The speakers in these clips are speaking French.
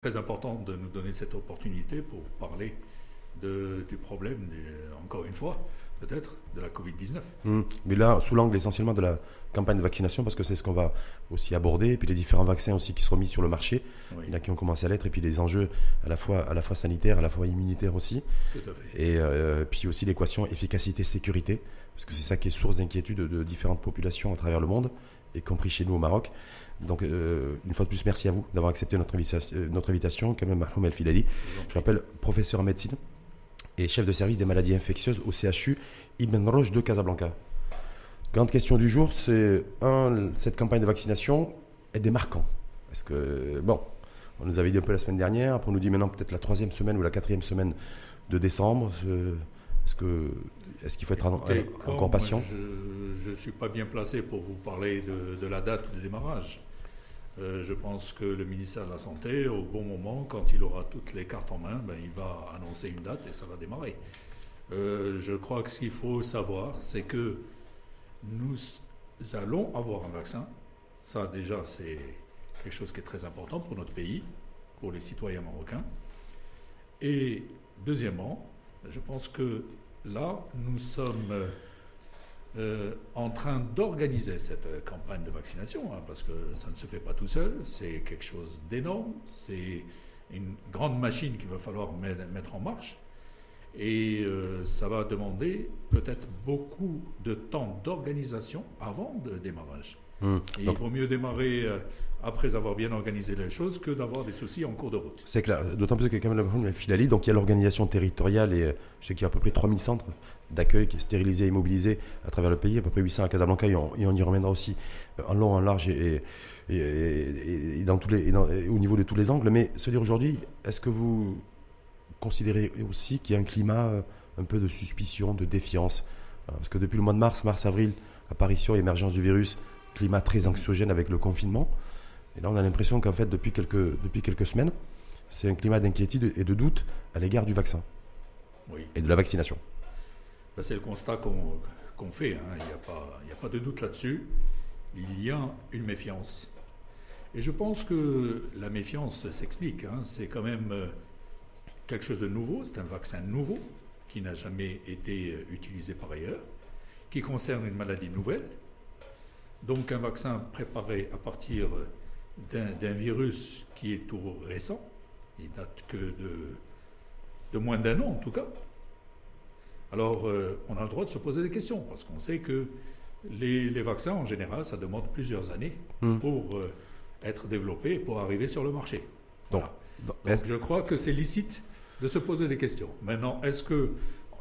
très important de nous donner cette opportunité pour parler de, du problème, encore une fois, peut-être, de la Covid-19. Hum. Mais là, sous l'angle essentiellement de la campagne de vaccination, parce que c'est ce qu'on va aussi aborder, et puis les différents vaccins aussi qui seront mis sur le marché, il y en a qui ont commencé à l'être, et puis les enjeux à la fois, à la fois sanitaires, à la fois immunitaires aussi, Tout à fait. et euh, puis aussi l'équation efficacité-sécurité, parce que c'est ça qui est source d'inquiétude de, de différentes populations à travers le monde, y compris chez nous au Maroc. Donc, euh, une fois de plus, merci à vous d'avoir accepté notre invitation, euh, notre invitation quand même. Je rappelle professeur en médecine et chef de service des maladies infectieuses au CHU Ibn Roche de Casablanca. Grande question du jour, c'est un, cette campagne de vaccination est démarquant. Est-ce que, bon, on nous avait dit un peu la semaine dernière, après on nous dit maintenant peut-être la troisième semaine ou la quatrième semaine de décembre. Est-ce que, est-ce qu'il faut être Écoutez, encore patient Je ne suis pas bien placé pour vous parler de, de la date de démarrage. Euh, je pense que le ministère de la Santé, au bon moment, quand il aura toutes les cartes en main, ben, il va annoncer une date et ça va démarrer. Euh, je crois que ce qu'il faut savoir, c'est que nous allons avoir un vaccin. Ça, déjà, c'est quelque chose qui est très important pour notre pays, pour les citoyens marocains. Et deuxièmement, je pense que là, nous sommes euh, en train d'organiser cette euh, campagne de vaccination, hein, parce que ça ne se fait pas tout seul, c'est quelque chose d'énorme, c'est une grande machine qu'il va falloir mettre en marche, et euh, ça va demander peut-être beaucoup de temps d'organisation avant le démarrage. Mmh. Et Donc- il vaut mieux démarrer après avoir bien organisé les choses que d'avoir des soucis en cours de route. C'est clair, d'autant plus que quand même la donc il y a l'organisation territoriale et euh, je sais qu'il y a à peu près 3000 centres d'accueil qui est stérilisés et mobilisés à travers le pays, à peu près 800 à Casablanca et on, y reviendra aussi euh, en long, en large et, dans tous les, dans- au niveau de tous les angles. Mais se dire aujourd'hui, est-ce que vous considérez aussi qu'il y a un climat euh, un peu de suspicion, de défiance? Parce que depuis le mois de mars, mars-avril, apparition et émergence du virus, climat très anxiogène avec le confinement. Et là, on a l'impression qu'en fait, depuis quelques, depuis quelques semaines, c'est un climat d'inquiétude et de doute à l'égard du vaccin Oui. et de la vaccination. Ben, c'est le constat qu'on fait, hein. il n'y a pas de doute là-dessus. Il y a une méfiance. Et je pense que la méfiance s'explique. hein. C'est quand même euh, quelque chose de nouveau, c'est un vaccin nouveau qui n'a jamais été euh, utilisé par ailleurs, qui concerne une maladie nouvelle. Donc un vaccin préparé à partir euh, d'un virus qui est tout récent, il date que de, de moins d'un an en tout cas. Alors, euh, on a le droit de se poser des questions, parce qu'on sait que les, les vaccins, en général, ça demande plusieurs années Hmm. pour euh, être développés et pour arriver sur le marché. Donc, Voilà. donc, Donc, est-ce- je crois que c'est licite de se poser des questions. Maintenant, est-ce que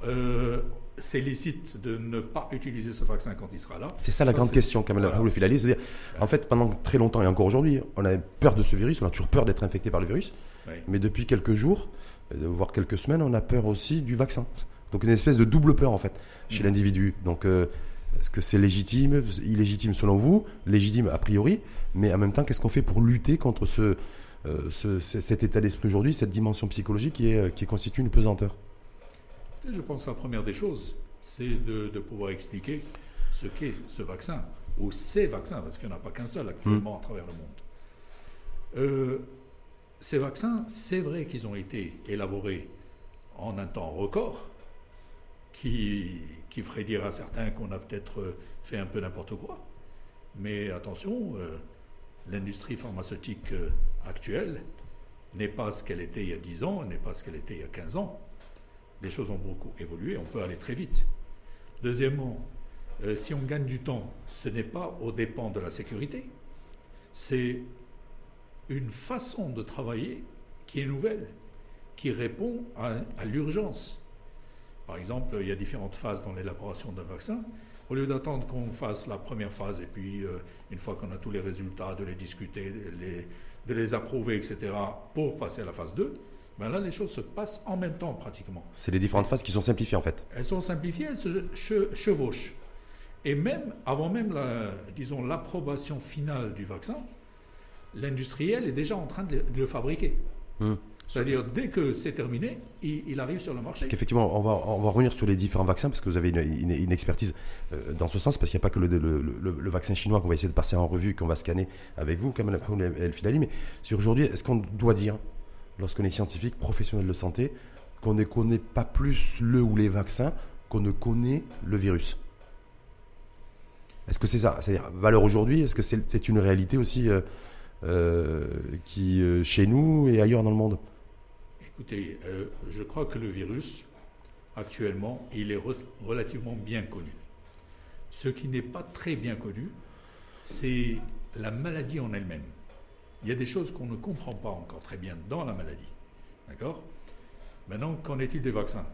euh, c'est licite de ne pas utiliser ce vaccin quand il sera là c'est ça la grande question, quand même, voilà. Raoul Filali. C'est-à-dire, en fait, pendant très longtemps et encore aujourd'hui, on avait peur de ce virus, on a toujours peur d'être infecté par le virus. Mais depuis quelques jours, euh, voire quelques semaines, on a peur aussi du vaccin. Donc une espèce de double peur en fait chez Mhm. l'individu. Donc euh, est-ce que c'est légitime, illégitime selon vous, légitime a priori, mais en même temps qu'est-ce qu'on fait pour lutter contre ce, euh, ce- ce- cet état d'esprit aujourd'hui, cette dimension psychologique qui, est, qui constitue une pesanteur? Je pense que la première des choses, c'est de, pouvoir expliquer ce qu'est ce vaccin, ou ces vaccins, parce qu'il n'y en a pas qu'un seul actuellement à travers le monde. Euh, ces vaccins, c'est vrai qu'ils ont été élaborés en un temps record, qui, ferait dire à certains qu'on a peut-être euh, fait un peu n'importe quoi. Mais attention, euh, l'industrie pharmaceutique actuelle n'est pas ce qu'elle était il y a 10 ans, n'est pas ce qu'elle était il y a 15 ans. Les choses ont beaucoup évolué, on peut aller très vite. Deuxièmement, euh, si on gagne du temps, ce n'est pas aux dépens de la sécurité, c'est une façon de travailler qui est nouvelle, qui répond à, l'urgence. Par exemple, il y a différentes phases dans l'élaboration d'un vaccin. Au lieu d'attendre qu'on fasse la première phase et puis, euh, une fois qu'on a tous les résultats, de les discuter, de les, de les approuver, etc., pour passer à la phase 2, ben là, les choses se passent en même temps pratiquement. C'est les différentes phases qui sont simplifiées en fait. Elles sont simplifiées, elles se che- chevauchent. Et même, avant même, la, disons, l'approbation finale du vaccin, l'industriel est déjà en train de le, de le fabriquer. Hmm. C'est-à-dire, dès que c'est terminé, il, il arrive sur le marché. Parce qu'effectivement, on va, on va revenir sur les différents vaccins, parce que vous avez une, une- une expertise euh, dans ce sens, parce qu'il n'y a pas que le, le- le- le vaccin chinois qu'on va essayer de passer en revue, qu'on va scanner avec vous, comme El Filali, mais sur aujourd'hui, est-ce qu'on doit dire lorsqu'on est scientifique, professionnel de santé, qu'on ne connaît pas plus le ou les vaccins qu'on ne connaît le virus Est-ce que c'est ça? C'est-à-dire, valeur aujourd'hui, est-ce que c'est une réalité aussi euh, euh, qui, euh, chez nous et ailleurs dans le monde? Écoutez, je crois que le virus, actuellement, il est relativement bien connu. Ce qui n'est pas très bien connu, c'est la maladie en elle-même. Il y a des choses qu'on ne comprend pas encore très bien dans la maladie. D'accord? Maintenant, qu'en est-il des vaccins?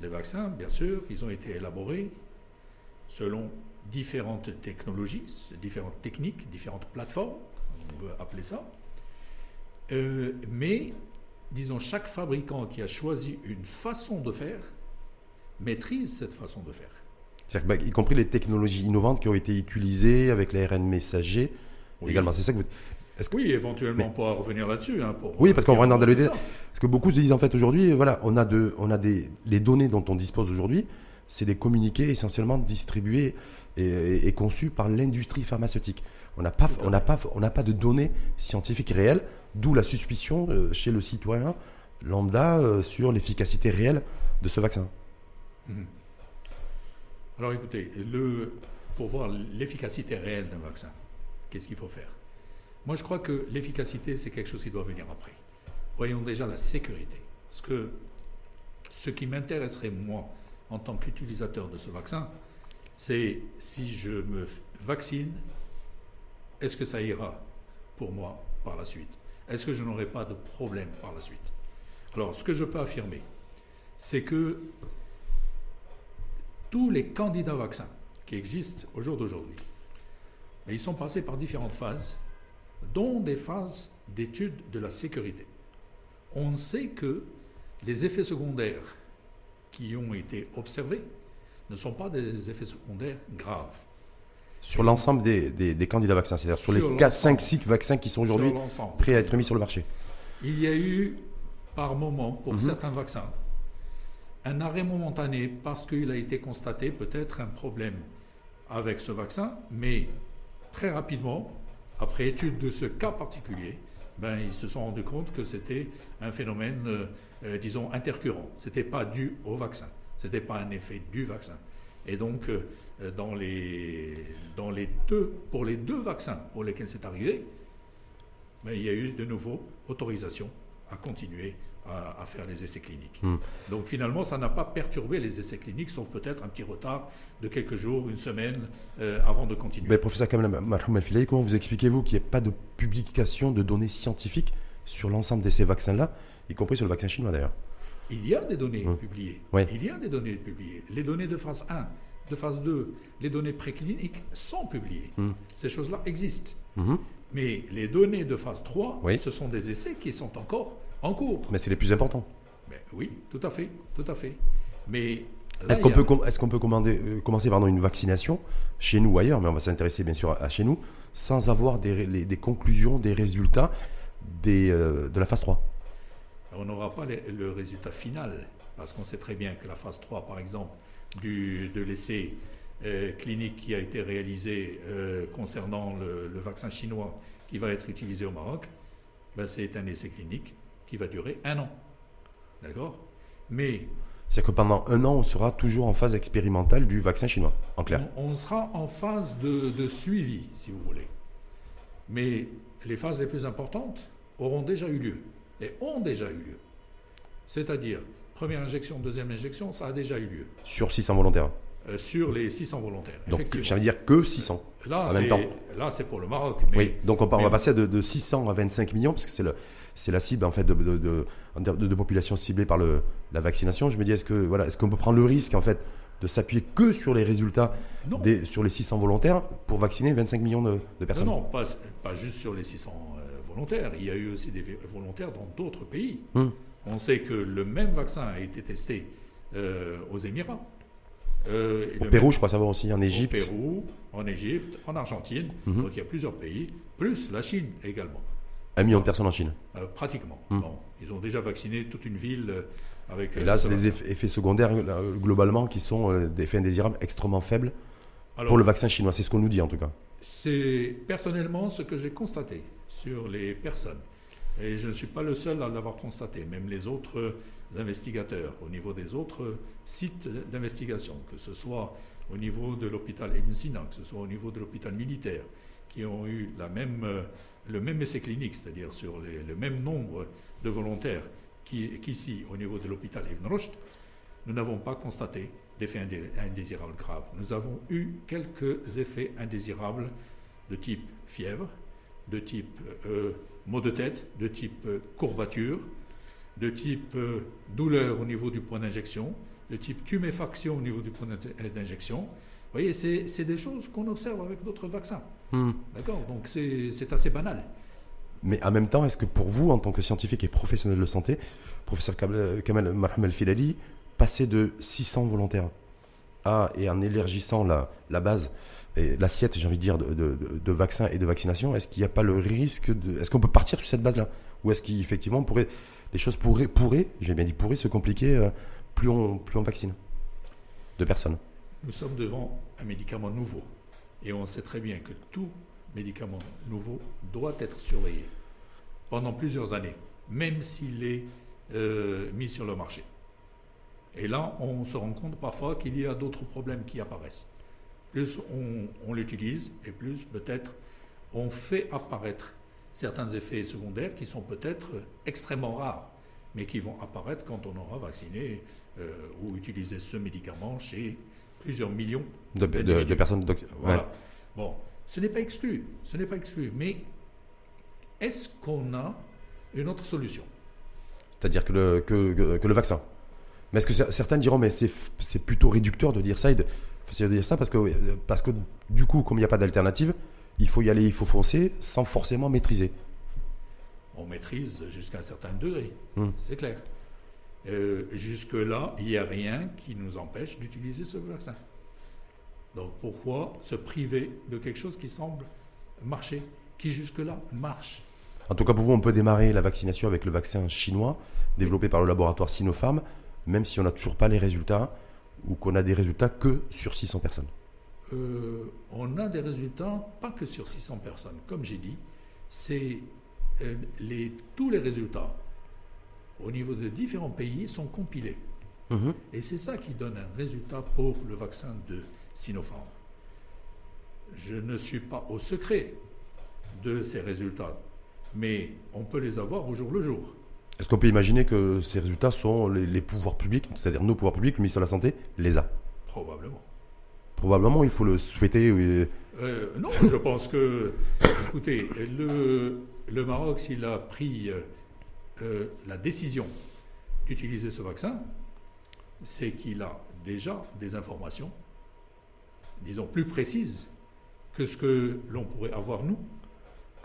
Les vaccins, bien sûr, ils ont été élaborés selon différentes technologies, différentes techniques, différentes plateformes, on peut appeler ça. Euh, mais, disons, chaque fabricant qui a choisi une façon de faire maîtrise cette façon de faire. C'est-à-dire, bah, y compris les technologies innovantes qui ont été utilisées avec l'ARN messager également. C'est ça que vous... Est-ce que... Oui, éventuellement, on pourra revenir là-dessus. Hein, oui, parce qu'on va dans le détail. Parce que beaucoup se disent en fait aujourd'hui, voilà, on a, de, on a des, les données dont on dispose aujourd'hui, c'est des communiqués essentiellement distribués et, conçus par l'industrie pharmaceutique. On n'a pas, on n'a pas, on n'a pas de données scientifiques réelles, d'où la suspicion euh, chez le citoyen lambda euh, sur l'efficacité réelle de ce vaccin. Mhm. Alors écoutez, le, pour voir l'efficacité réelle d'un vaccin, qu'est-ce qu'il faut faire? Moi, je crois que l'efficacité, c'est quelque chose qui doit venir après. Voyons déjà la sécurité. Parce que ce qui m'intéresserait, moi, en tant qu'utilisateur de ce vaccin, c'est si je me vaccine, est-ce que ça ira pour moi par la suite? Est-ce que je n'aurai pas de problème par la suite? Alors, ce que je peux affirmer, c'est que tous les candidats vaccins qui existent au jour d'aujourd'hui, ils sont passés par différentes phases dont des phases d'étude de la sécurité. On sait que les effets secondaires qui ont été observés ne sont pas des effets secondaires graves. Sur l'ensemble des, des, candidats vaccins, c'est-à-dire sur, les 4, 5, 6 vaccins qui sont aujourd'hui prêts à être mis sur le marché. Il y a eu, par moment, pour mhm. certains vaccins, un arrêt momentané parce qu'il a été constaté peut-être un problème avec ce vaccin, mais très rapidement, après étude de ce cas particulier, ben, ils se sont rendus compte que c'était un phénomène, euh, euh, disons, intercurrent. Ce n'était pas dû au vaccin. Ce n'était pas un effet du vaccin. Et donc, euh, dans les, dans les deux, pour les deux vaccins pour lesquels c'est arrivé, ben, il y a eu de nouveau autorisation à continuer à, faire les essais cliniques. Hmm. Donc finalement, ça n'a pas perturbé les essais cliniques, sauf peut-être un petit retard de quelques jours, une semaine, euh, avant de continuer. Mais professeur Kamel Malfilaï, comment vous expliquez-vous qu'il n'y ait pas de publication de données scientifiques sur l'ensemble de ces vaccins-là, y compris sur le vaccin chinois d'ailleurs? Il y a des données hmm. publiées. Il y a des données publiées. Les données de phase 1, de phase 2, les données précliniques sont publiées. Hmm. Ces choses-là existent. Mais les données de phase 3, ce sont des essais qui sont encore en cours. Mais c'est les plus importants. oui, tout à fait, tout à fait. Mais est-ce qu'on peut, est qu'on peut commander, euh, commencer par une vaccination chez nous ou ailleurs, mais on va s'intéresser bien sûr à, chez nous, sans avoir des, des conclusions, des résultats des, euh, de la phase 3 On n'aura pas le résultat final, parce qu'on sait très bien que la phase 3, par exemple, du, de l'essai euh, clinique qui a été réalisé concernant le, le, vaccin chinois qui va être utilisé au Maroc, ben c'est un essai clinique qui va durer un an. D'accord? Mais. C'est que pendant un an, on sera toujours en phase expérimentale du vaccin chinois, en clair. On, sera en phase de, suivi, si vous voulez. Mais les phases les plus importantes auront déjà eu lieu. Et ont déjà eu lieu. C'est-à-dire, première injection, deuxième injection, ça a déjà eu lieu. Sur 600 volontaires euh, Sur les 600 volontaires. Donc, ça veut dire que 600 là, en même temps. Là, c'est pour le Maroc. oui, donc on, va passer de, de, 600 à 25 millions, parce que c'est le, c'est la cible en fait de, de, population ciblée par le, la vaccination. Je me dis, est-ce que voilà, est-ce qu'on peut prendre le risque en fait de s'appuyer que sur les résultats des, sur les 600 volontaires pour vacciner 25 millions de, personnes? Non, pas, pas, juste sur les 600 euh, volontaires. Il y a eu aussi des volontaires dans d'autres pays. Hum. On sait que le même vaccin a été testé euh, aux Émirats. Euh, au Pérou, je crois savoir aussi, en Égypte. Au Pérou, en Égypte, en Argentine. Hum. Donc il y a plusieurs pays, plus la Chine également. Un million de personnes en Chine euh, Pratiquement. Hmm. ils ont déjà vacciné toute une ville euh, avec. Et euh, là, c'est des effets, secondaires globalement qui sont des effets indésirables extrêmement faibles pour le vaccin chinois. C'est ce qu'on nous dit en tout cas. C'est personnellement ce que j'ai constaté sur les personnes Et je ne suis pas le seul à l'avoir constaté, même les autres investigateurs au niveau des autres sites d'investigation, que ce soit au niveau de l'hôpital Ibn Sina, que ce soit au niveau de l'hôpital militaire, qui ont eu la même, le même essai clinique, c'est-à-dire sur le même nombre de volontaires qu'ici au niveau de l'hôpital Ibn Rushd, nous n'avons pas constaté d'effets indésirables graves. Nous avons eu quelques effets indésirables de type fièvre, de type euh, maux de tête, de type euh, courbature, de type euh, douleur au niveau du point d'injection, de type tuméfaction au niveau du point d'injection. Vous voyez, c'est des choses qu'on observe avec d'autres vaccins. Hmm. D'accord Donc c'est assez banal. Mais en même temps, est-ce que pour vous, en tant que scientifique et professionnel de santé, professeur Kamal Marham El-Filali, passer de 600 volontaires à, et en élargissant la, la base et l'assiette, j'ai envie de dire, de, de, vaccins et de vaccination, est-ce qu'il n'y a pas le risque de. Est-ce qu'on peut partir sur cette base-là? Ou est-ce qu'effectivement, pourrait, les choses pourraient, pourraient j'ai bien dit pourraient, se compliquer euh, plus, on, plus on vaccine de personnes? Nous sommes devant un médicament nouveau. Et on sait très bien que tout médicament nouveau doit être surveillé pendant plusieurs années, même s'il est euh, mis sur le marché. Et là, on se rend compte parfois qu'il y a d'autres problèmes qui apparaissent. Plus on, l'utilise et plus peut-être on fait apparaître certains effets secondaires qui sont peut-être extrêmement rares, mais qui vont apparaître quand on aura vacciné euh, ou utilisé ce médicament chez plusieurs millions de, personnes. Voilà. Bon, ce n'est pas exclu, ce n'est pas exclu, mais est-ce qu'on a une autre solution? C'est-à-dire que le, que, que le vaccin mais est-ce que certains diront, mais c'est plutôt réducteur de dire ça et de, de dire ça parce que, parce que du coup, comme il n'y a pas d'alternative, il faut y aller, il faut foncer sans forcément maîtriser. On maîtrise jusqu'à un certain degré, hmm. c'est clair. Euh, jusque-là, il n'y a rien qui nous empêche d'utiliser ce vaccin. Donc pourquoi se priver de quelque chose qui semble marcher, qui jusque-là marche? En tout cas, pour vous, on peut démarrer la vaccination avec le vaccin chinois développé par le laboratoire Sinopharm même si on n'a toujours pas les résultats ou qu'on a des résultats que sur 600 personnes euh, On a des résultats pas que sur 600 personnes. Comme j'ai dit, c'est euh, les, tous les résultats au niveau de différents pays sont compilés. Mhm. Et c'est ça qui donne un résultat pour le vaccin de Sinopharm. Je ne suis pas au secret de ces résultats, mais on peut les avoir au jour le jour. Est-ce qu'on peut imaginer que ces résultats sont les, pouvoirs publics, c'est-à-dire nos pouvoirs publics, le ministère de la Santé, les a? Probablement. Probablement, il faut le souhaiter. Oui. Euh, non, je pense que, écoutez, le, le Maroc, s'il a pris euh, la décision d'utiliser ce vaccin, c'est qu'il a déjà des informations, disons, plus précises que ce que l'on pourrait avoir nous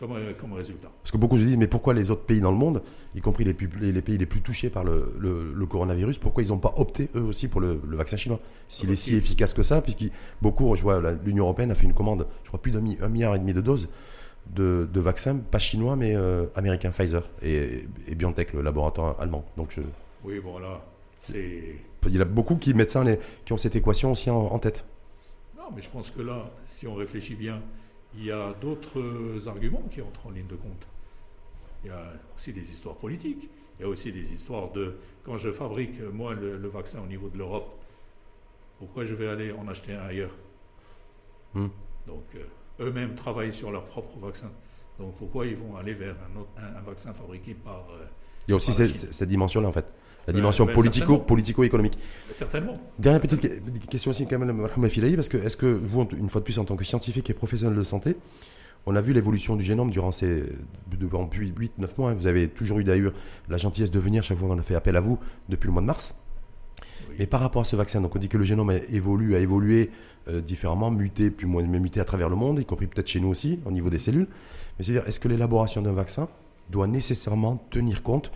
euh, comme, résultat. Parce que beaucoup se disent, mais pourquoi les autres pays dans le monde, y compris les, les, pays les plus touchés par le, coronavirus, pourquoi ils n'ont pas opté eux aussi pour le, vaccin chinois? S'il est si efficace que ça, puisque beaucoup, je vois, l'Union Européenne a fait une commande, je crois plus d'un milliard et demi de doses de, vaccins, pas chinois, mais euh, américains, Pfizer et, BioNTech, le laboratoire allemand. Donc Oui, bon là, c'est... Il y a beaucoup qui ça, qui ont cette équation aussi en tête. Non, mais je pense que là, si on réfléchit bien, il y a d'autres arguments qui entrent en ligne de compte. Il y a aussi des histoires politiques. Il y a aussi des histoires de quand je fabrique moi le, vaccin au niveau de l'Europe, pourquoi je vais aller en acheter un ailleurs? Hmm. Donc euh, eux-mêmes travaillent sur leur propre vaccin. Donc pourquoi ils vont aller vers un, vaccin fabriqué par... Euh, il y a aussi cette dimension-là en fait la dimension ben, politico, politico-économique. Certainement. Dernière petite question aussi, quand même, parce que est-ce que vous, une fois de plus, en tant que scientifique et professionnel de santé, on a vu l'évolution du génome durant ces depuis 8-9 mois. Hein. Vous avez toujours eu d'ailleurs la gentillesse de venir chaque fois qu'on a fait appel à vous depuis le mois de mars. Mais par rapport à ce vaccin, donc on dit que le génome a évolué, a évolué euh, différemment, muté, puis moins muté à travers le monde, y compris peut-être chez nous aussi, au niveau des cellules. Mais c'est-à-dire, est-ce que l'élaboration d'un vaccin doit nécessairement tenir compte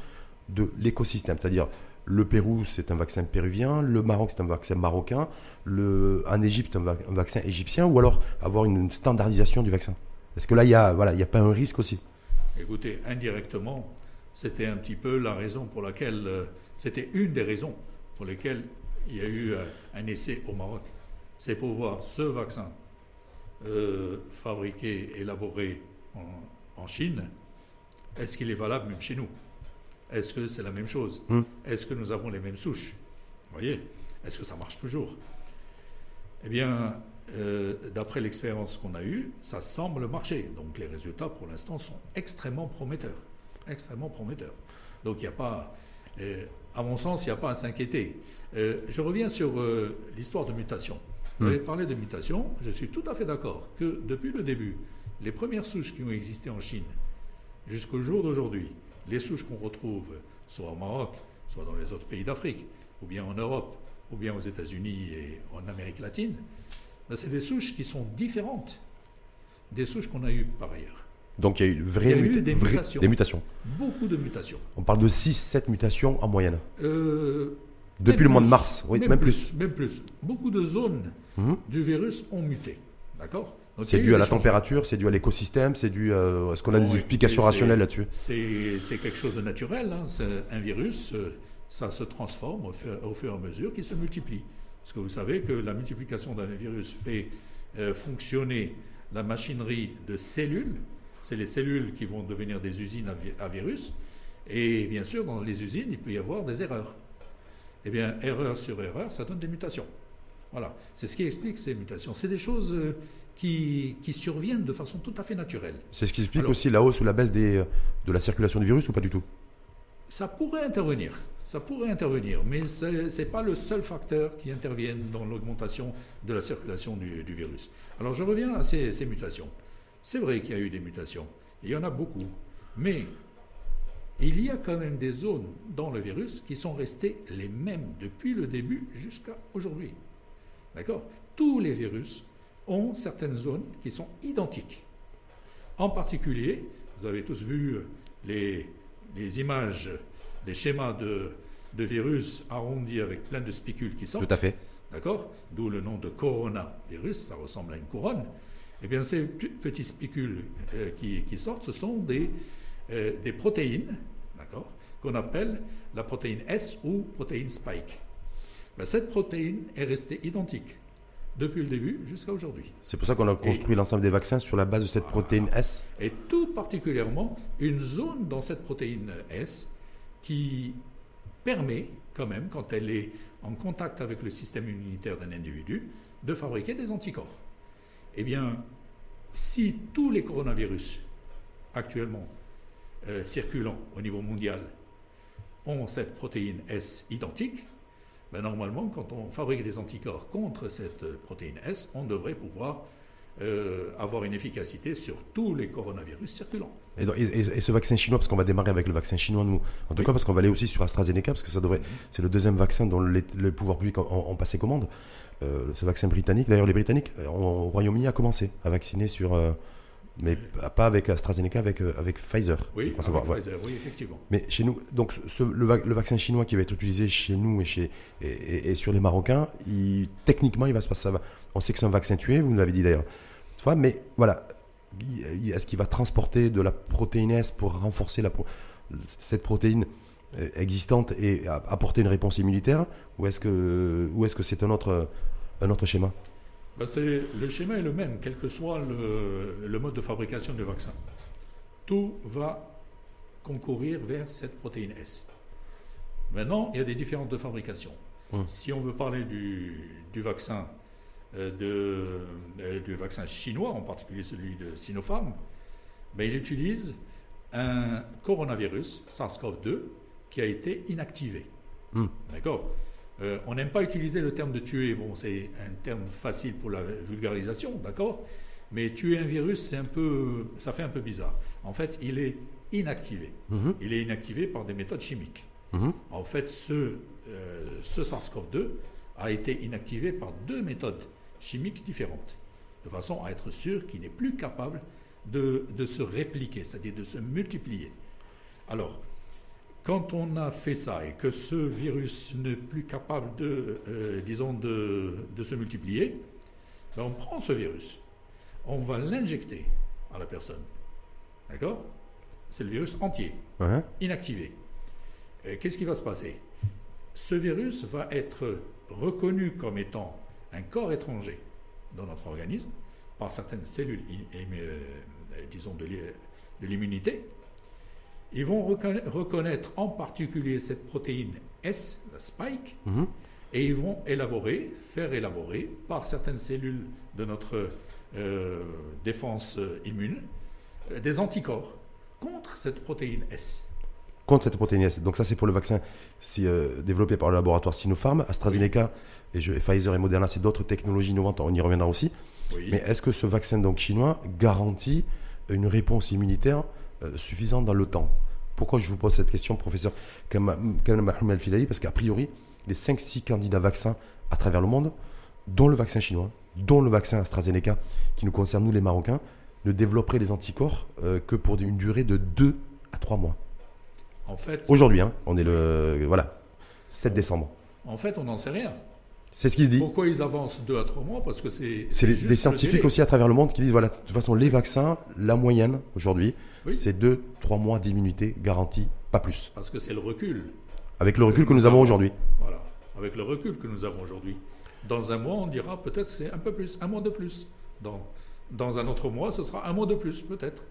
de l'écosystème? C'est-à-dire, le Pérou, c'est un vaccin péruvien, le Maroc, c'est un vaccin marocain, le, en Égypte, un, vaccin égyptien, ou alors avoir une standardisation du vaccin? Est-ce que là, il n'y a, voilà, a pas un risque aussi? Écoutez, indirectement, c'était un petit peu la raison pour laquelle, euh, c'était une des raisons pour lesquelles il y a eu euh, un essai au Maroc. C'est pour voir ce vaccin euh, fabriqué, élaboré en, en Chine, est-ce qu'il est valable même chez nous? Est-ce que c'est la même chose? Hmm. Est-ce que nous avons les mêmes souches? Vous voyez? Est-ce que ça marche toujours? Eh bien, euh, d'après l'expérience qu'on a eue, ça semble marcher. Donc les résultats pour l'instant sont extrêmement prometteurs. Extrêmement prometteurs. Donc il n'y a pas, euh, à mon sens, il n'y a pas à s'inquiéter. Euh, je reviens sur l'histoire de mutation. Vous Hmm. avez parlé de mutation, je suis tout à fait d'accord que depuis le début, les premières souches qui ont existé en Chine jusqu'au jour d'aujourd'hui, les souches qu'on retrouve soit au Maroc, soit dans les autres pays d'Afrique, ou bien en Europe, ou bien aux États-Unis et en Amérique latine, ben, c'est des souches qui sont différentes des souches qu'on a eues par ailleurs. Donc il y a eu, une vraie Il y a eu muta- des vraie- mutations. des mutations. Beaucoup de mutations. On parle de 6-7 mutations en moyenne. Euh, Depuis même le mois de mars, oui, même, plus. Même plus. Beaucoup de zones Mhm. du virus ont muté. D'accord C'est dû à la température, c'est dû à l'écosystème, c'est dû à... Est-ce qu'on a Bon, des explications rationnelles là-dessus C'est quelque chose de naturel. hein. Un virus, euh, ça se transforme au fur, au fur et à mesure qu'il se multiplie. Parce que vous savez que la multiplication d'un virus fait euh, fonctionner la machinerie de cellules. C'est les cellules qui vont devenir des usines à, vi- à virus. Et bien sûr, dans les usines, il peut y avoir des erreurs. Eh bien, erreur sur erreur, ça donne des mutations. Voilà. C'est ce qui explique ces mutations. C'est des choses euh, qui, qui surviennent de façon tout à fait naturelle. C'est ce qui explique Alors- aussi la hausse ou la baisse des, de la circulation du virus ou pas du tout? Ça pourrait intervenir, ça pourrait intervenir, mais ce n'est pas le seul facteur qui intervienne dans l'augmentation de la circulation du, du virus. Alors je reviens à ces, ces mutations. C'est vrai qu'il y a eu des mutations, il y en a beaucoup, mais il y a quand même des zones dans le virus qui sont restées les mêmes depuis le début jusqu'à aujourd'hui. D'accord? Tous les virus ont certaines zones qui sont identiques. En particulier, vous avez tous vu les, les images, les schémas de, de virus arrondis avec plein de spicules qui sortent. Tout à fait. D'accord? D'où le nom de coronavirus, ça ressemble à une couronne. Eh bien, ces petits spicules euh, qui, qui sortent, ce sont des, euh, des protéines, Qu'on appelle la protéine S ou protéine spike. Ben, cette protéine est restée identique depuis le début jusqu'à aujourd'hui. C'est pour ça qu'on a construit l'ensemble des vaccins sur la base de cette protéine S. Et tout particulièrement une zone dans cette protéine S qui permet quand même, quand elle est en contact avec le système immunitaire d'un individu, de fabriquer des anticorps. Eh bien, si tous les coronavirus actuellement euh, circulant au niveau mondial ont cette protéine S identique, ben normalement, quand on fabrique des anticorps contre cette protéine S, on devrait pouvoir euh, avoir une efficacité sur tous les coronavirus circulants. Et, donc- et- ce vaccin chinois, parce qu'on va démarrer avec le vaccin chinois, nous, en tout Oui. cas, parce qu'on va aller aussi sur AstraZeneca, parce que ça devrait, c'est le deuxième vaccin dont les, les pouvoirs publics ont, ont passé commande. Euh, ce vaccin britannique, d'ailleurs, les Britanniques, euh, ont- au Royaume-Uni, a commencé à vacciner sur, euh, mais pas avec AstraZeneca, avec, euh, avec Pfizer. Oui, savoir, ouais. Oui, effectivement. Mais chez nous, donc ce- le, vac- le vaccin chinois qui va être utilisé chez nous et, chez, et, et- et sur les Marocains, il- techniquement, il va se passer. Ça va. On sait que c'est un vaccin tué, vous nous l'avez dit d'ailleurs. Mais voilà, il- il- est-ce qu'il va transporter de la protéine S pour renforcer la pro- cette protéine euh, existante et a- apporter une réponse immunitaire Ou est-ce que ou est-ce que c'est un autre, un autre schéma? Ben, le schéma est le même, quel que soit le, le mode de fabrication du vaccin. Tout va concourir vers cette protéine S. Maintenant, il y a des différences de fabrication. Si on veut parler du, du vaccin euh, de, euh, du vaccin chinois, en particulier celui de Sinopharm, ben, il utilise un coronavirus SARS-CoV-2 qui a été inactivé. Hum. D'accord? Euh, On n'aime pas utiliser le terme de tuer. Bon, c'est un terme facile pour la vulgarisation, d'accord? Mais tuer un virus, c'est un peu, ça fait un peu bizarre. En fait, il est inactivé. Mhm, Il est inactivé par des méthodes chimiques. mhm. En fait, ce, euh, ce SARS-CoV-2 a été inactivé par deux méthodes chimiques différentes, de façon à être sûr qu'il n'est plus capable de, de se répliquer, c'est-à-dire de se multiplier. Alors, quand on a fait ça et que ce virus n'est plus capable de, euh, disons, de, de se multiplier, ben, on prend ce virus, on va l'injecter à la personne. D'accord? C'est le virus entier Ouais. inactivé. Qu'est-ce qui va se passer? Ce virus va être reconnu comme étant un corps étranger dans notre organisme par certaines cellules, euh, disons, de l'immunité. Ils vont reconna- reconnaître en particulier cette protéine S, la spike, Mhm. et ils vont élaborer, faire élaborer par certaines cellules de notre euh, défense euh, immune euh, des anticorps contre cette protéine S. Contre cette protéine S. Donc ça, c'est pour le vaccin euh, développé par le laboratoire Sinopharm, AstraZeneca et, je- et Pfizer et Moderna, c'est d'autres technologies innovantes, on y reviendra aussi. Oui. Mais est-ce que ce vaccin donc chinois garantit une réponse immunitaire euh, suffisante dans le temps Pourquoi je vous pose cette question, professeur Kam- Kamel Mahmoud Al-Filali Parce qu'a priori, les 5-6 candidats vaccins à travers le monde, dont le vaccin chinois, dont le vaccin AstraZeneca, qui nous concerne nous les Marocains, ne développeraient les anticorps euh, que pour une durée de 2 à 3 mois. En fait, Aujourd'hui, hein, on est le voilà 7 décembre. en fait, on n'en sait rien. C'est ce qui se dit. Pourquoi ils avancent deux à trois mois? Parce que c'est. Des scientifiques aussi à travers le monde qui disent voilà, de toute façon, les vaccins, la moyenne aujourd'hui, Oui. c'est 2-3 mois d'immunité garantie, pas plus. Parce que c'est le recul. Avec le recul que nous avons aujourd'hui. Voilà. Avec le recul que nous avons aujourd'hui. Dans un mois, on dira peut-être c'est un peu plus, un mois de plus. Dans, dans un autre mois, ce sera un mois de plus, peut-être.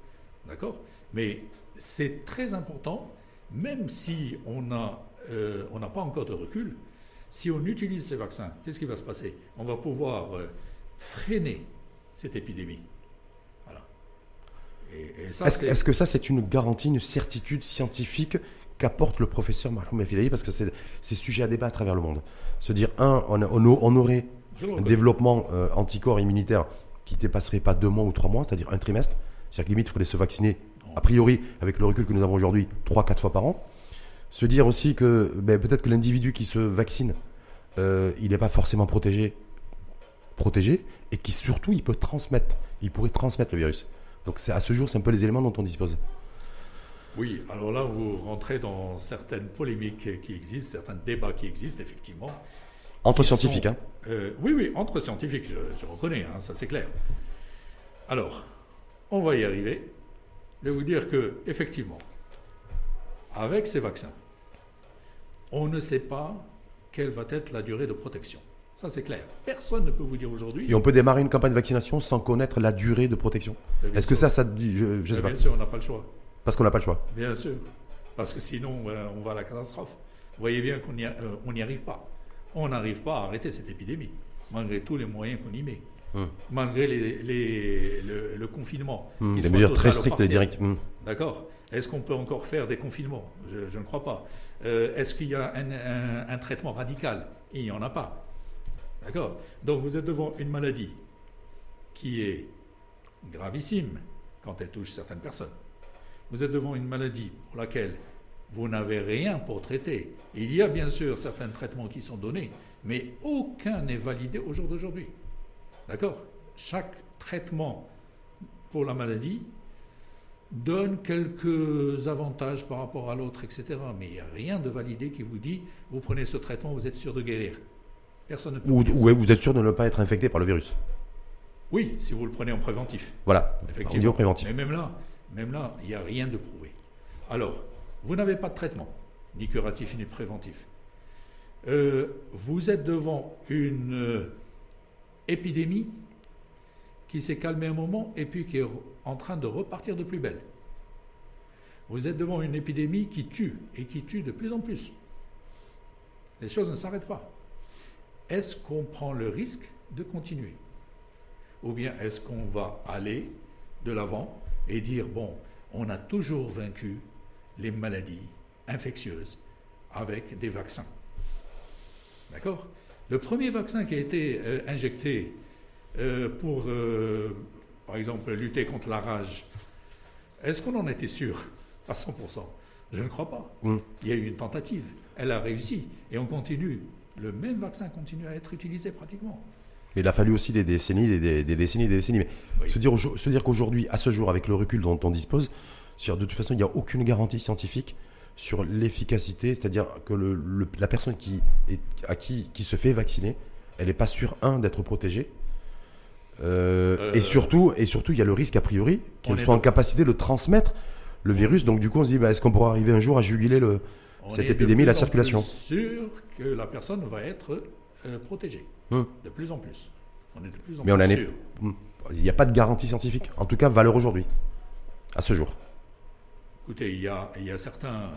D'accord? Mais c'est très important, même si on n'a euh, on n'a pas encore de recul, si on utilise ces vaccins, qu'est-ce qui va se passer? On va pouvoir euh, freiner cette épidémie. Voilà. Est-ce que ça, c'est une garantie, une certitude scientifique qu'apporte le professeur Mahmoud Filali Parce que c'est sujet à débat à travers le monde. Se dire, un, on, aurait un développement euh, anticorps immunitaire qui ne dépasserait pas deux mois ou trois mois, c'est-à-dire un trimestre. C'est-à-dire que limite, il faudrait se vacciner, a priori, avec le recul que nous avons aujourd'hui, trois, quatre fois par an. Se dire aussi que ben, peut-être que l'individu qui se vaccine, euh, il n'est pas forcément protégé, protégé, et qui surtout, il peut transmettre, il pourrait transmettre le virus. Donc c'est à ce jour, c'est un peu les éléments dont on dispose. Oui, alors là, vous rentrez dans certaines polémiques qui existent, certains débats qui existent, effectivement. Entre scientifiques, sont- hein. Euh, oui, oui, entre scientifiques, je, je reconnais, hein, ça c'est clair. Alors, on va y arriver. Je vais vous dire que, effectivement, avec ces vaccins, on ne sait pas quelle va être la durée de protection. Ça c'est clair. Personne ne peut vous dire aujourd'hui. Et on peut démarrer une campagne de vaccination sans connaître la durée de protection. Bien Est-ce que ça, ça, je, je sais Mais pas, Bien sûr, on n'a pas le choix. parce qu'on n'a pas le choix. Bien sûr. Parce que sinon, euh, on va à la catastrophe. Vous voyez bien qu'on n'y euh, n'y arrive pas. On n'arrive pas à arrêter cette épidémie, malgré tous les moyens qu'on y met. Hum. Malgré les- les- le, le confinement. Hmm, des soit mesures très strictes et directes. Hmm. D'accord Est-ce qu'on peut encore faire des confinements? Je, je ne crois pas. Euh, Est-ce qu'il y a un, un- un traitement radical? Il n'y en a pas. D'accord Donc vous êtes devant une maladie qui est gravissime quand elle touche certaines personnes. Vous êtes devant une maladie pour laquelle vous n'avez rien pour traiter. Il y a bien sûr certains traitements qui sont donnés, mais aucun n'est validé au jour d'aujourd'hui. D'accord Chaque traitement pour la maladie donne quelques avantages par rapport à l'autre, etc. Mais il n'y a rien de validé qui vous dit, vous prenez ce traitement, vous êtes sûr de guérir. Personne ne peut Ou, ou vous êtes sûr de ne pas être infecté par le virus. Oui, si vous le prenez en préventif. Voilà, au Effectivement. niveau préventif. Mais même là, même là, il n'y a rien de prouvé. Alors, vous n'avez pas de traitement, ni curatif ni préventif. Euh, vous êtes devant une euh, épidémie qui s'est calmée un moment et puis qui est en train de repartir de plus belle. Vous êtes devant une épidémie qui tue et qui tue de plus en plus. Les choses ne s'arrêtent pas. Est-ce qu'on prend le risque de continuer? Ou bien est-ce qu'on va aller de l'avant et dire, bon, on a toujours vaincu les maladies infectieuses avec des vaccins? D'accord? Le premier vaccin qui a été euh, injecté euh, pour, euh, par exemple, lutter contre la rage, est-ce qu'on en était sûr à 100% Je ne crois pas. Mm. Il y a eu une tentative, elle a réussi, et on continue. Le même vaccin continue à être utilisé pratiquement. Mais il a fallu aussi des décennies, des, des- des décennies, des décennies. Mais Oui. se dire, se dire qu'aujourd'hui, à ce jour, avec le recul dont on dispose, de toute façon, il n'y a aucune garantie scientifique sur l'efficacité, c'est-à-dire que le- le- la personne qui, est, à qui, qui se fait vacciner, elle n'est pas sûre, un, d'être protégée. Euh, Euh, et surtout, et surtout, il y a le risque a priori qu'elle on est soit en capacité de transmettre le virus. Donc du coup, on se dit, bah, est-ce qu'on pourra arriver un jour à juguler le, On cette est épidémie, la circulation plus sûr que la personne va être euh, protégée. Hum. De plus en plus. On est de plus en Mais on plus est- sûr. Il n'y a pas de garantie scientifique. En tout cas, valeur aujourd'hui, à ce jour. Écoutez, il y a, il y a certains,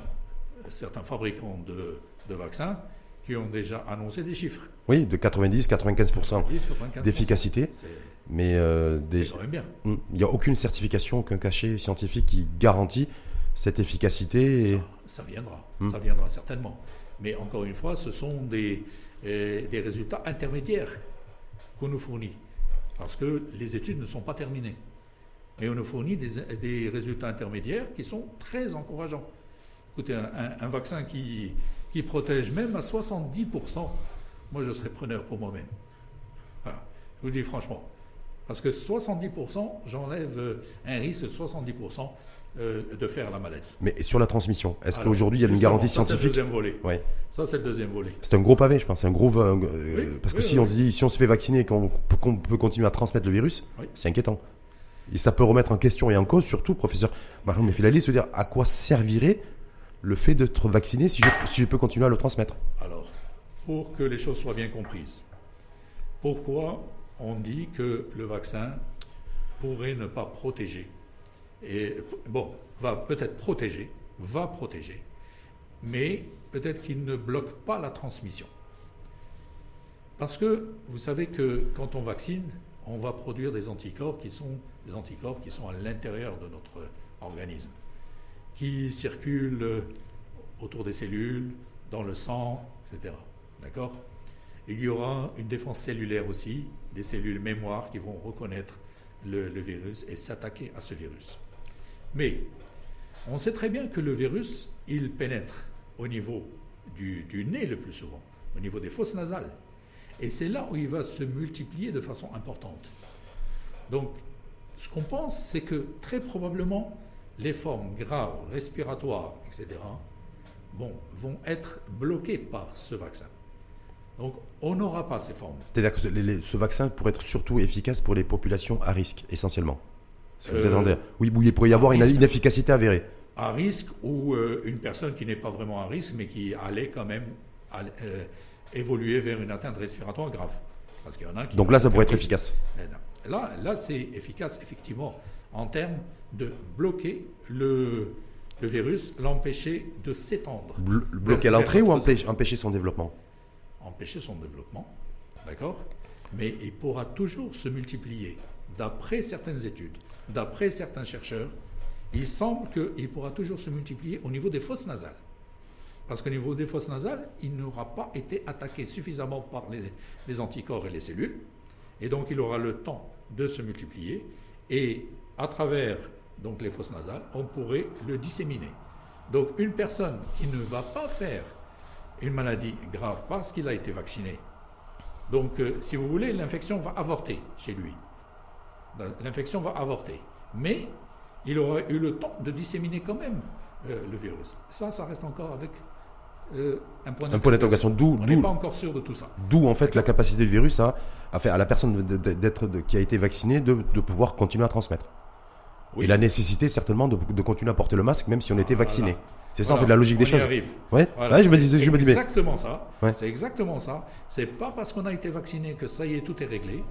certains fabricants de, de vaccins qui ont déjà annoncé des chiffres. Oui, de 90-95% 10, 95%. d'efficacité. Mais euh, des- c'est quand même bien. Hmm. il n'y a aucune certification, aucun cachet scientifique qui garantit cette efficacité. Et... Ça, ça viendra, Hmm. ça viendra certainement. Mais encore une fois, ce sont des, euh, des résultats intermédiaires qu'on nous fournit. Parce que les études ne sont pas terminées. Mais on nous fournit des, des résultats intermédiaires qui sont très encourageants. Écoutez, un, un- un vaccin qui, qui protège même à 70%, moi je serais preneur pour moi-même. Voilà, je vous le dis franchement. Parce que 70%, j'enlève euh, un risque de 70% euh, de faire la maladie. Mais sur la transmission, est-ce qu'aujourd'hui il y a une garantie ça, C'est le scientifique deuxième volet. Ouais. Ça, c'est le deuxième volet. C'est un gros pavé, je pense. C'est un gros. euh, Oui, parce que oui, si oui, on oui. dit, si on se fait vacciner et qu'on peut, continuer à transmettre le virus, c'est inquiétant. Et ça peut remettre en question et en cause, surtout, professeur Maroun Filali, se dire à quoi servirait le fait d'être vacciné si je, si je peux continuer à le transmettre. Alors, pour que les choses soient bien comprises, pourquoi on dit que le vaccin pourrait ne pas protéger Et bon, va peut-être protéger, va protéger, mais peut-être qu'il ne bloque pas la transmission. Parce que vous savez que quand on vaccine, on va produire des anticorps qui sont des anticorps qui sont à l'intérieur de notre organisme, qui circulent autour des cellules, dans le sang, etc. D'accord? Il y aura une défense cellulaire aussi, des cellules mémoire qui vont reconnaître le, le virus et s'attaquer à ce virus. Mais on sait très bien que le virus, il pénètre au niveau du, du nez le plus souvent, au niveau des fosses nasales. Et c'est là où il va se multiplier de façon importante. Donc, ce qu'on pense, c'est que très probablement, les formes graves, respiratoires, etc., bon, vont être bloquées par ce vaccin. Donc, on n'aura pas ces formes. C'est-à-dire que ce, les- les- ce vaccin pourrait être surtout efficace pour les populations à risque, essentiellement. Euh. Oui, il pourrait y avoir une, risque. une efficacité avérée. À risque ou euh, une personne qui n'est pas vraiment à risque, mais qui allait quand même euh, évoluer vers une atteinte respiratoire grave. Parce qu'il y en a qui Donc là, ça pourrait être risque. efficace. Là, là c'est efficace, effectivement, en termes de bloquer le, le virus, l'empêcher de s'étendre, Blo- bloquer l'entrée ou empêcher son développement? Empêcher son développement, d'accord? Mais il pourra toujours se multiplier. D'après certaines études, d'après certains chercheurs, il semble qu'il pourra toujours se multiplier au niveau des fosses nasales. Parce qu'au niveau des fosses nasales, il n'aura pas été attaqué suffisamment par les, les anticorps et les cellules. Et donc, il aura le temps de se multiplier. Et à travers donc, les fosses nasales, on pourrait le disséminer. Donc, une personne qui ne va pas faire une maladie grave parce qu'il a été vacciné. Donc, euh, si vous voulez, l'infection va avorter chez lui. L'infection va avorter. Mais il aura eu le temps de disséminer quand même euh, le virus. Ça, ça reste encore avec euh, un point d'interrogation. D'où, On n'est pas encore sûr de tout ça. d'où, en fait la capacité du virus à, à, faire, à la personne d'être, qui a été vaccinée de, de pouvoir continuer à transmettre. Oui. Et la nécessité certainement de, de continuer à porter le masque même si on était Voilà. vacciné. C'est ça en fait la logique des y choses. arrive. Ouais, Voilà, ouais je me c'est disais, je me dis, mais exactement ça. Ouais. C'est exactement ça. C'est pas parce qu'on a été vacciné que ça y est, tout est réglé.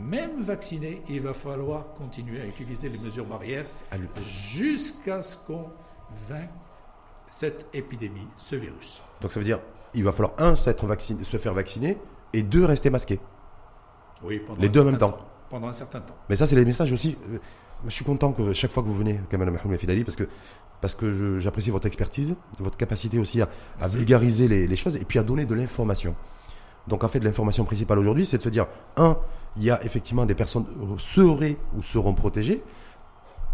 Même vacciné, il va falloir continuer à utiliser les mesures barrières jusqu'à ce qu'on vainque cette épidémie, ce virus. Donc ça veut dire, il va falloir un s'être vacciné, se faire vacciner et deux rester masqué. Oui, Les deux en même temps. Pendant un certain temps. Mais ça, c'est les messages aussi. euh, Je suis content que chaque fois que vous venez, Kamal Mahoum Filali, parce que, parce que j'apprécie votre expertise, votre capacité aussi à, vulgariser les, les choses et puis à donner de l'information. Donc en fait, l'information principale aujourd'hui, c'est de se dire, un, il y a effectivement des personnes seraient ou seront protégées,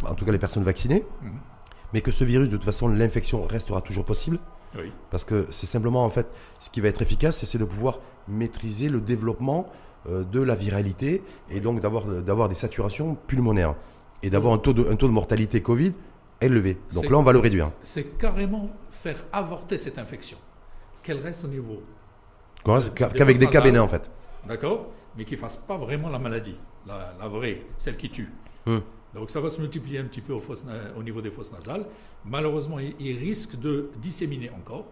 en tout cas les personnes vaccinées, Mhm. mais que ce virus, de toute façon, l'infection restera toujours possible. Oui. Parce que c'est simplement, en fait, ce qui va être efficace, c'est de pouvoir maîtriser le développement de la viralité et donc d'avoir, des saturations pulmonaires et d'avoir un taux, de, un taux de mortalité Covid élevé. Donc là, on va le réduire. C'est carrément faire avorter cette infection. Qu'elle reste au niveau. Qu'avec des cas bénins, en fait. D'accord Mais qui ne fasse pas vraiment la maladie. La, la vraie, celle qui tue. Hum. Donc ça va se multiplier un petit peu au, fosses na- au niveau des fosses nasales. Malheureusement, il, il risque de disséminer encore,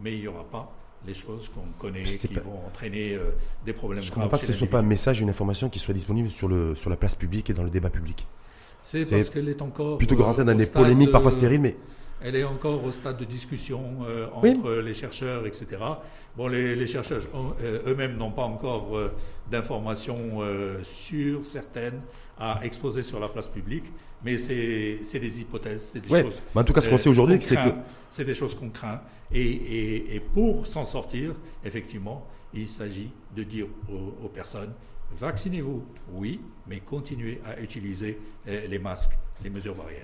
mais il n'y aura pas les choses qu'on connaît qui pas. vont entraîner euh, des problèmes Je ne comprends pas que ce ne soit pas un message, une information qui soit disponible sur, le, sur la place publique et dans le débat public. C'est parce qu'elle est encore. Plutôt que dans des polémiques parfois stériles, mais elle est encore au stade de discussion euh, entre les chercheurs, etc. Bon, les, chercheurs euh, eux-mêmes n'ont pas encore euh, d'informations sûres, certaines, à exposer sur la place publique, mais c'est des hypothèses, c'est des choses. en tout cas, ce qu'on sait aujourd'hui, c'est que. C'est des choses qu'on craint. Et, et, pour s'en sortir, effectivement, il s'agit de dire aux personnes Vaccinez-vous, oui, mais continuez à utiliser euh, les masques,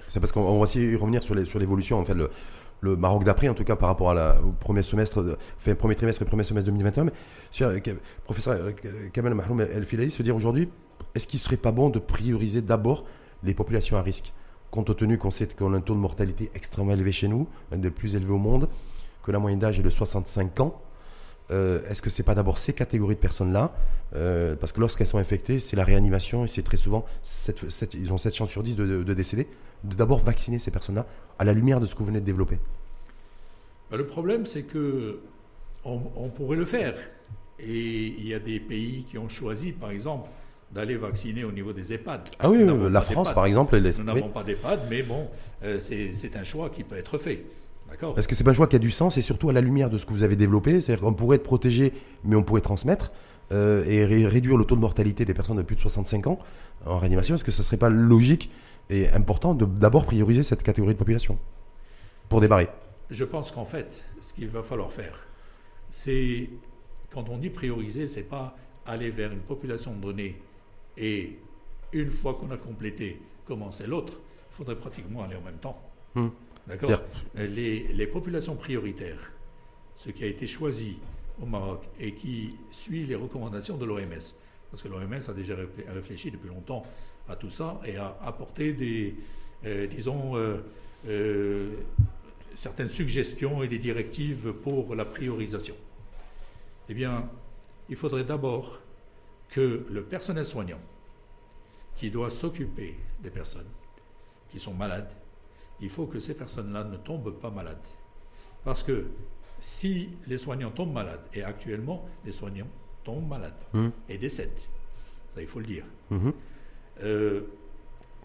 C'est parce qu'on va aussi revenir sur l'évolution, en fait, le, Maroc d'après, en tout cas par rapport au premier semestre, premier trimestre et premier semestre 2021. Mais euh, professeur euh, Kamel Mahloum El Filahi se dire aujourd'hui, est-ce qu'il ne serait pas bon de prioriser d'abord les populations à risque Compte tenu qu'on sait qu'on a un taux de mortalité extrêmement élevé chez nous, un des plus élevés au monde, que la moyenne d'âge est de 65 ans, euh, est-ce que c'est pas d'abord ces catégories de personnes-là euh, Parce que lorsqu'elles sont infectées, c'est la réanimation et c'est très souvent, ils ont 7 chances sur 10 de, décéder. De d'abord vacciner ces personnes-là à la lumière de ce que vous venez de développer. Bah, le problème, c'est que on, pourrait le faire. Et il y a des pays qui ont choisi, par exemple, d'aller vacciner au niveau des EHPAD. Ah oui, la France, par exemple. Nous n'avons pas d'EHPAD, mais bon, euh, c'est un choix qui peut être fait. Est-ce que c'est pas un choix qui a du sens et surtout à la lumière de ce que vous avez développé C'est-à-dire qu'on pourrait être protégé, mais on pourrait transmettre euh, et réduire le taux de mortalité des personnes de plus de 65 ans en réanimation. Est-ce que ce serait pas logique et important de d'abord prioriser cette catégorie de population pour démarrer? Je pense qu'en fait, ce qu'il va falloir faire, c'est quand on dit prioriser, c'est pas aller vers une population donnée et une fois qu'on a complété, commencer l'autre. Il faudrait pratiquement aller en même temps. Hum. D'accord les, les, populations prioritaires, ce qui a été choisi au Maroc et qui suit les recommandations de l'OMS, parce que l'OMS a déjà réfléchi depuis longtemps à tout ça et a apporté des, euh, disons, euh, euh, certaines suggestions et des directives pour la priorisation. Eh bien, il faudrait d'abord que le personnel soignant, qui doit s'occuper des personnes qui sont malades, il faut que ces personnes-là ne tombent pas malades. Parce que si les soignants tombent malades, et actuellement les soignants tombent malades hum. et décèdent, ça il faut le dire. Hum. Euh,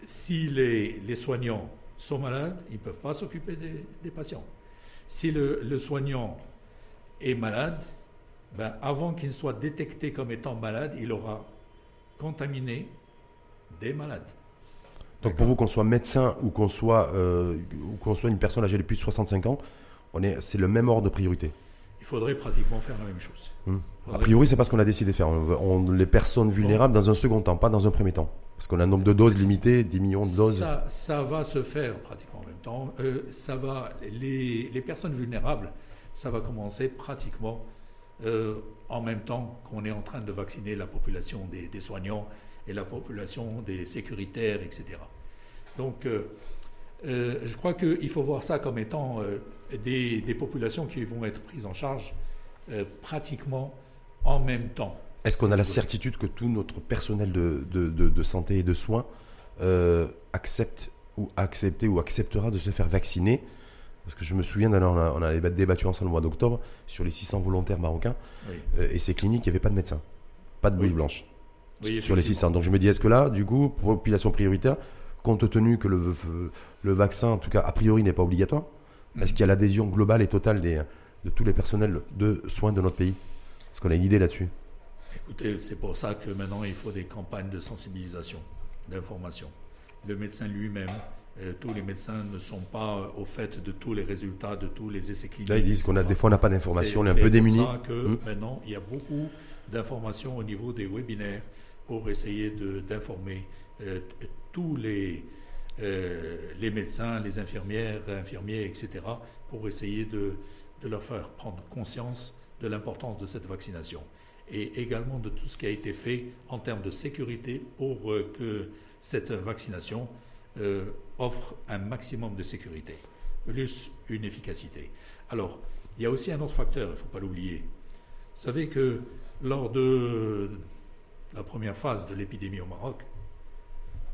si les, soignants sont malades, ils ne peuvent pas s'occuper des, patients. Si le, soignant est malade, ben avant qu'il soit détecté comme étant malade, il aura contaminé des malades. Donc pour vous, qu'on soit médecin ou qu'on soit, euh, qu'on soit une personne âgée de plus de 65 ans, on est, c'est le même ordre de priorité. Il faudrait pratiquement faire la même chose. Hum. A priori, c'est pas ce qu'on a décidé de faire. On, les personnes vulnérables dans un second temps, pas dans un premier temps. Parce qu'on a un nombre de doses limité, 10 millions de doses. Ça, ça va se faire pratiquement en même temps. Euh, ça va, les, les, personnes vulnérables, ça va commencer pratiquement euh, en même temps qu'on est en train de vacciner la population des, des soignants et la population des sécuritaires, etc. Donc, euh, euh, je crois qu'il faut voir ça comme étant euh, des, populations qui vont être prises en charge pratiquement en même temps. Est-ce qu'on a la certitude que tout notre personnel de, de, santé et de soins accepte ou accepté ou acceptera de se faire vacciner? Parce que je me souviens, on a, on a débattu ensemble au mois d'octobre sur les 600 volontaires marocains. et ces cliniques, il n'y avait pas de médecin, pas de blouse blanche sur les 600. Donc je me dis, est-ce que là, du coup, population prioritaire, compte tenu que le, le vaccin, en tout cas a priori, n'est pas obligatoire, mm. est-ce qu'il y a l'adhésion globale et totale des, de tous les personnels de soins de notre pays? Est-ce qu'on a une idée là-dessus? Écoutez, c'est pour ça que maintenant il faut des campagnes de sensibilisation, d'information. Le médecin lui-même, euh, tous les médecins ne sont pas au fait de tous les résultats, de tous les essais cliniques. Là, ils disent qu'on a des fois on n'a pas d'informations, on est un peu démunis. C'est pour ça que mm. maintenant il y a beaucoup d'informations au niveau des webinaires pour essayer d'informer euh, tous les, euh, les médecins, les infirmières, infirmiers, etc., pour essayer de, de leur faire prendre conscience de l'importance de cette vaccination et également de tout ce qui a été fait en termes de sécurité pour euh, que cette vaccination offre un maximum de sécurité, plus une efficacité. Alors, il y a aussi un autre facteur, il ne faut pas l'oublier. Vous savez que lors de la première phase de l'épidémie au Maroc,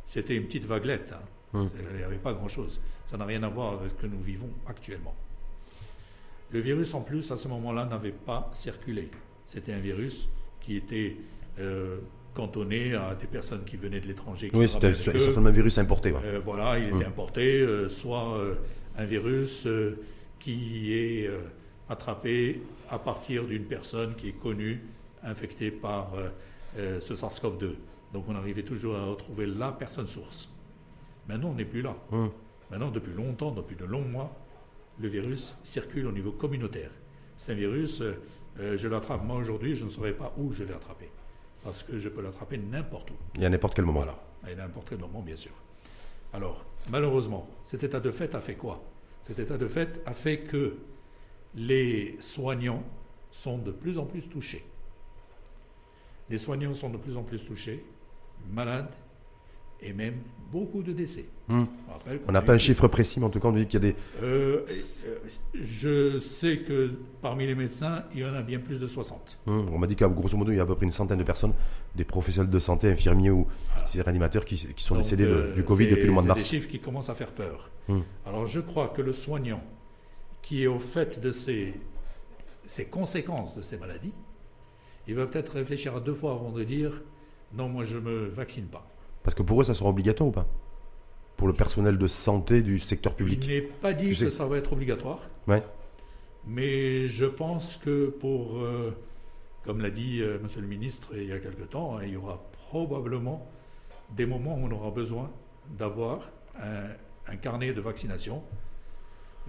c'était une petite vaguelette. Hein. Hum. Il n'y avait pas grand-chose. Ça n'a rien à voir avec ce que nous vivons actuellement. Le virus, en plus, à ce moment-là, n'avait pas circulé. C'était un virus qui était euh, cantonné à des personnes qui venaient de l'étranger. Oui, c'était essentiellement un virus importé. ouais. Euh, voilà, il était importé, euh, soit un virus qui est attrapé à partir d'une personne qui est connue, infectée par euh, ce SARS-CoV-2. Donc on arrivait toujours à retrouver la personne source. Maintenant, on n'est plus là. Mm. Maintenant, depuis longtemps, depuis de longs mois, le virus circule au niveau communautaire. C'est un virus, euh, euh, je l'attrape moi aujourd'hui, je ne saurais pas où je l'ai attrapé. Parce que je peux l'attraper n'importe où. Et à n'importe quel moment. Voilà, à n'importe quel moment, bien sûr. Alors, malheureusement, cet état de fait a fait quoi? Cet état de fait a fait que les soignants sont de plus en plus touchés. Les soignants sont de plus en plus touchés, malades, et même beaucoup de décès. Hmm. On n'a pas un chiffre précis, mais en tout cas, on dit qu'il y a des. Euh, euh, je sais que parmi les médecins, il y en a bien plus de 60. Hmm, On m'a dit qu'à grosso modo, il y a à peu près une centaine de personnes, des professionnels de santé, infirmiers ou des réanimateurs qui, qui sont Donc, décédés de- euh, du Covid c'est- depuis le mois de C'est mars. des chiffres qui commencent à faire peur. Hmm. Alors je crois que le soignant qui est au fait de ces, ces conséquences de ces maladies, il va peut-être réfléchir à deux fois avant de dire non, moi je me vaccine pas. Parce que pour eux, ça sera obligatoire ou pas? Pour le personnel de santé du secteur public. Il n'est pas dit que ça va être obligatoire, Ouais. mais je pense que pour, euh, comme l'a dit euh, Monsieur le ministre il y a quelque temps, hein, il y aura probablement des moments où on aura besoin d'avoir un, un carnet de vaccination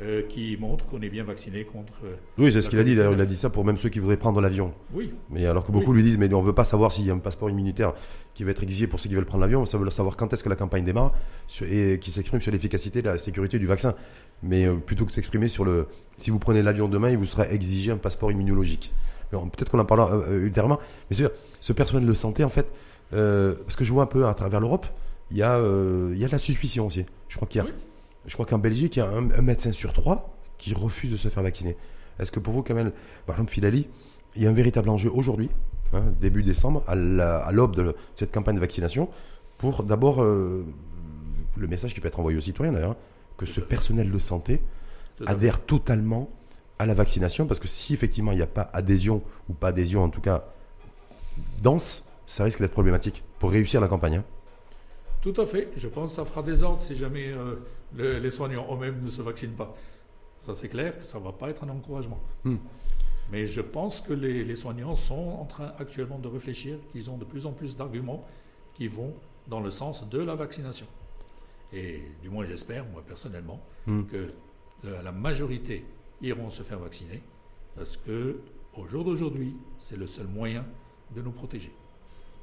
euh, qui montre qu'on est bien vacciné contre. euh, Oui, c'est ce qu'il a dit. d'ailleurs, Il a Covid-19. dit ça pour même ceux qui voudraient prendre l'avion. Oui, Mais alors que beaucoup lui disent, mais on veut pas savoir s'il y a un passeport immunitaire qui va être exigé pour ceux qui veulent prendre l'avion, ça veut savoir quand est-ce que la campagne démarre et qui s'exprime sur l'efficacité, la sécurité du vaccin. Mais euh, plutôt que de s'exprimer sur le, si vous prenez l'avion demain, il vous sera exigé un passeport immunologique. Peut-être qu'on en parlera ultérieurement. Mais sûr, ce personnel de santé, en fait, euh, parce que je vois un peu à travers l'Europe, il y a, euh, il y a de la suspicion aussi. Je crois qu'il y a, Oui. Je crois qu'en Belgique, il y a un, un médecin sur trois qui refuse de se faire vacciner. Est-ce que pour vous, Kamel, par exemple, Filali, il y a un véritable enjeu aujourd'hui, hein, début décembre, à la- à l'aube de cette campagne de vaccination, pour d'abord euh, le message qui peut être envoyé aux citoyens d'ailleurs, hein, que ce personnel de santé adhère totalement à la vaccination, parce que si effectivement il n'y a pas adhésion, ou pas adhésion en tout cas dense, ça risque d'être problématique pour réussir la campagne. hein. Tout à fait. Je pense que ça fera des ordres si jamais euh, le- les soignants eux-mêmes ne se vaccinent pas. Ça, c'est clair que ça ne va pas être un encouragement. Hmm. Mais je pense que les, les soignants sont en train actuellement de réfléchir qu'ils ont de plus en plus d'arguments qui vont dans le sens de la vaccination. Et du moins, j'espère, moi personnellement, Hmm. que la, la majorité iront se faire vacciner parce que au jour d'aujourd'hui, c'est le seul moyen de nous protéger.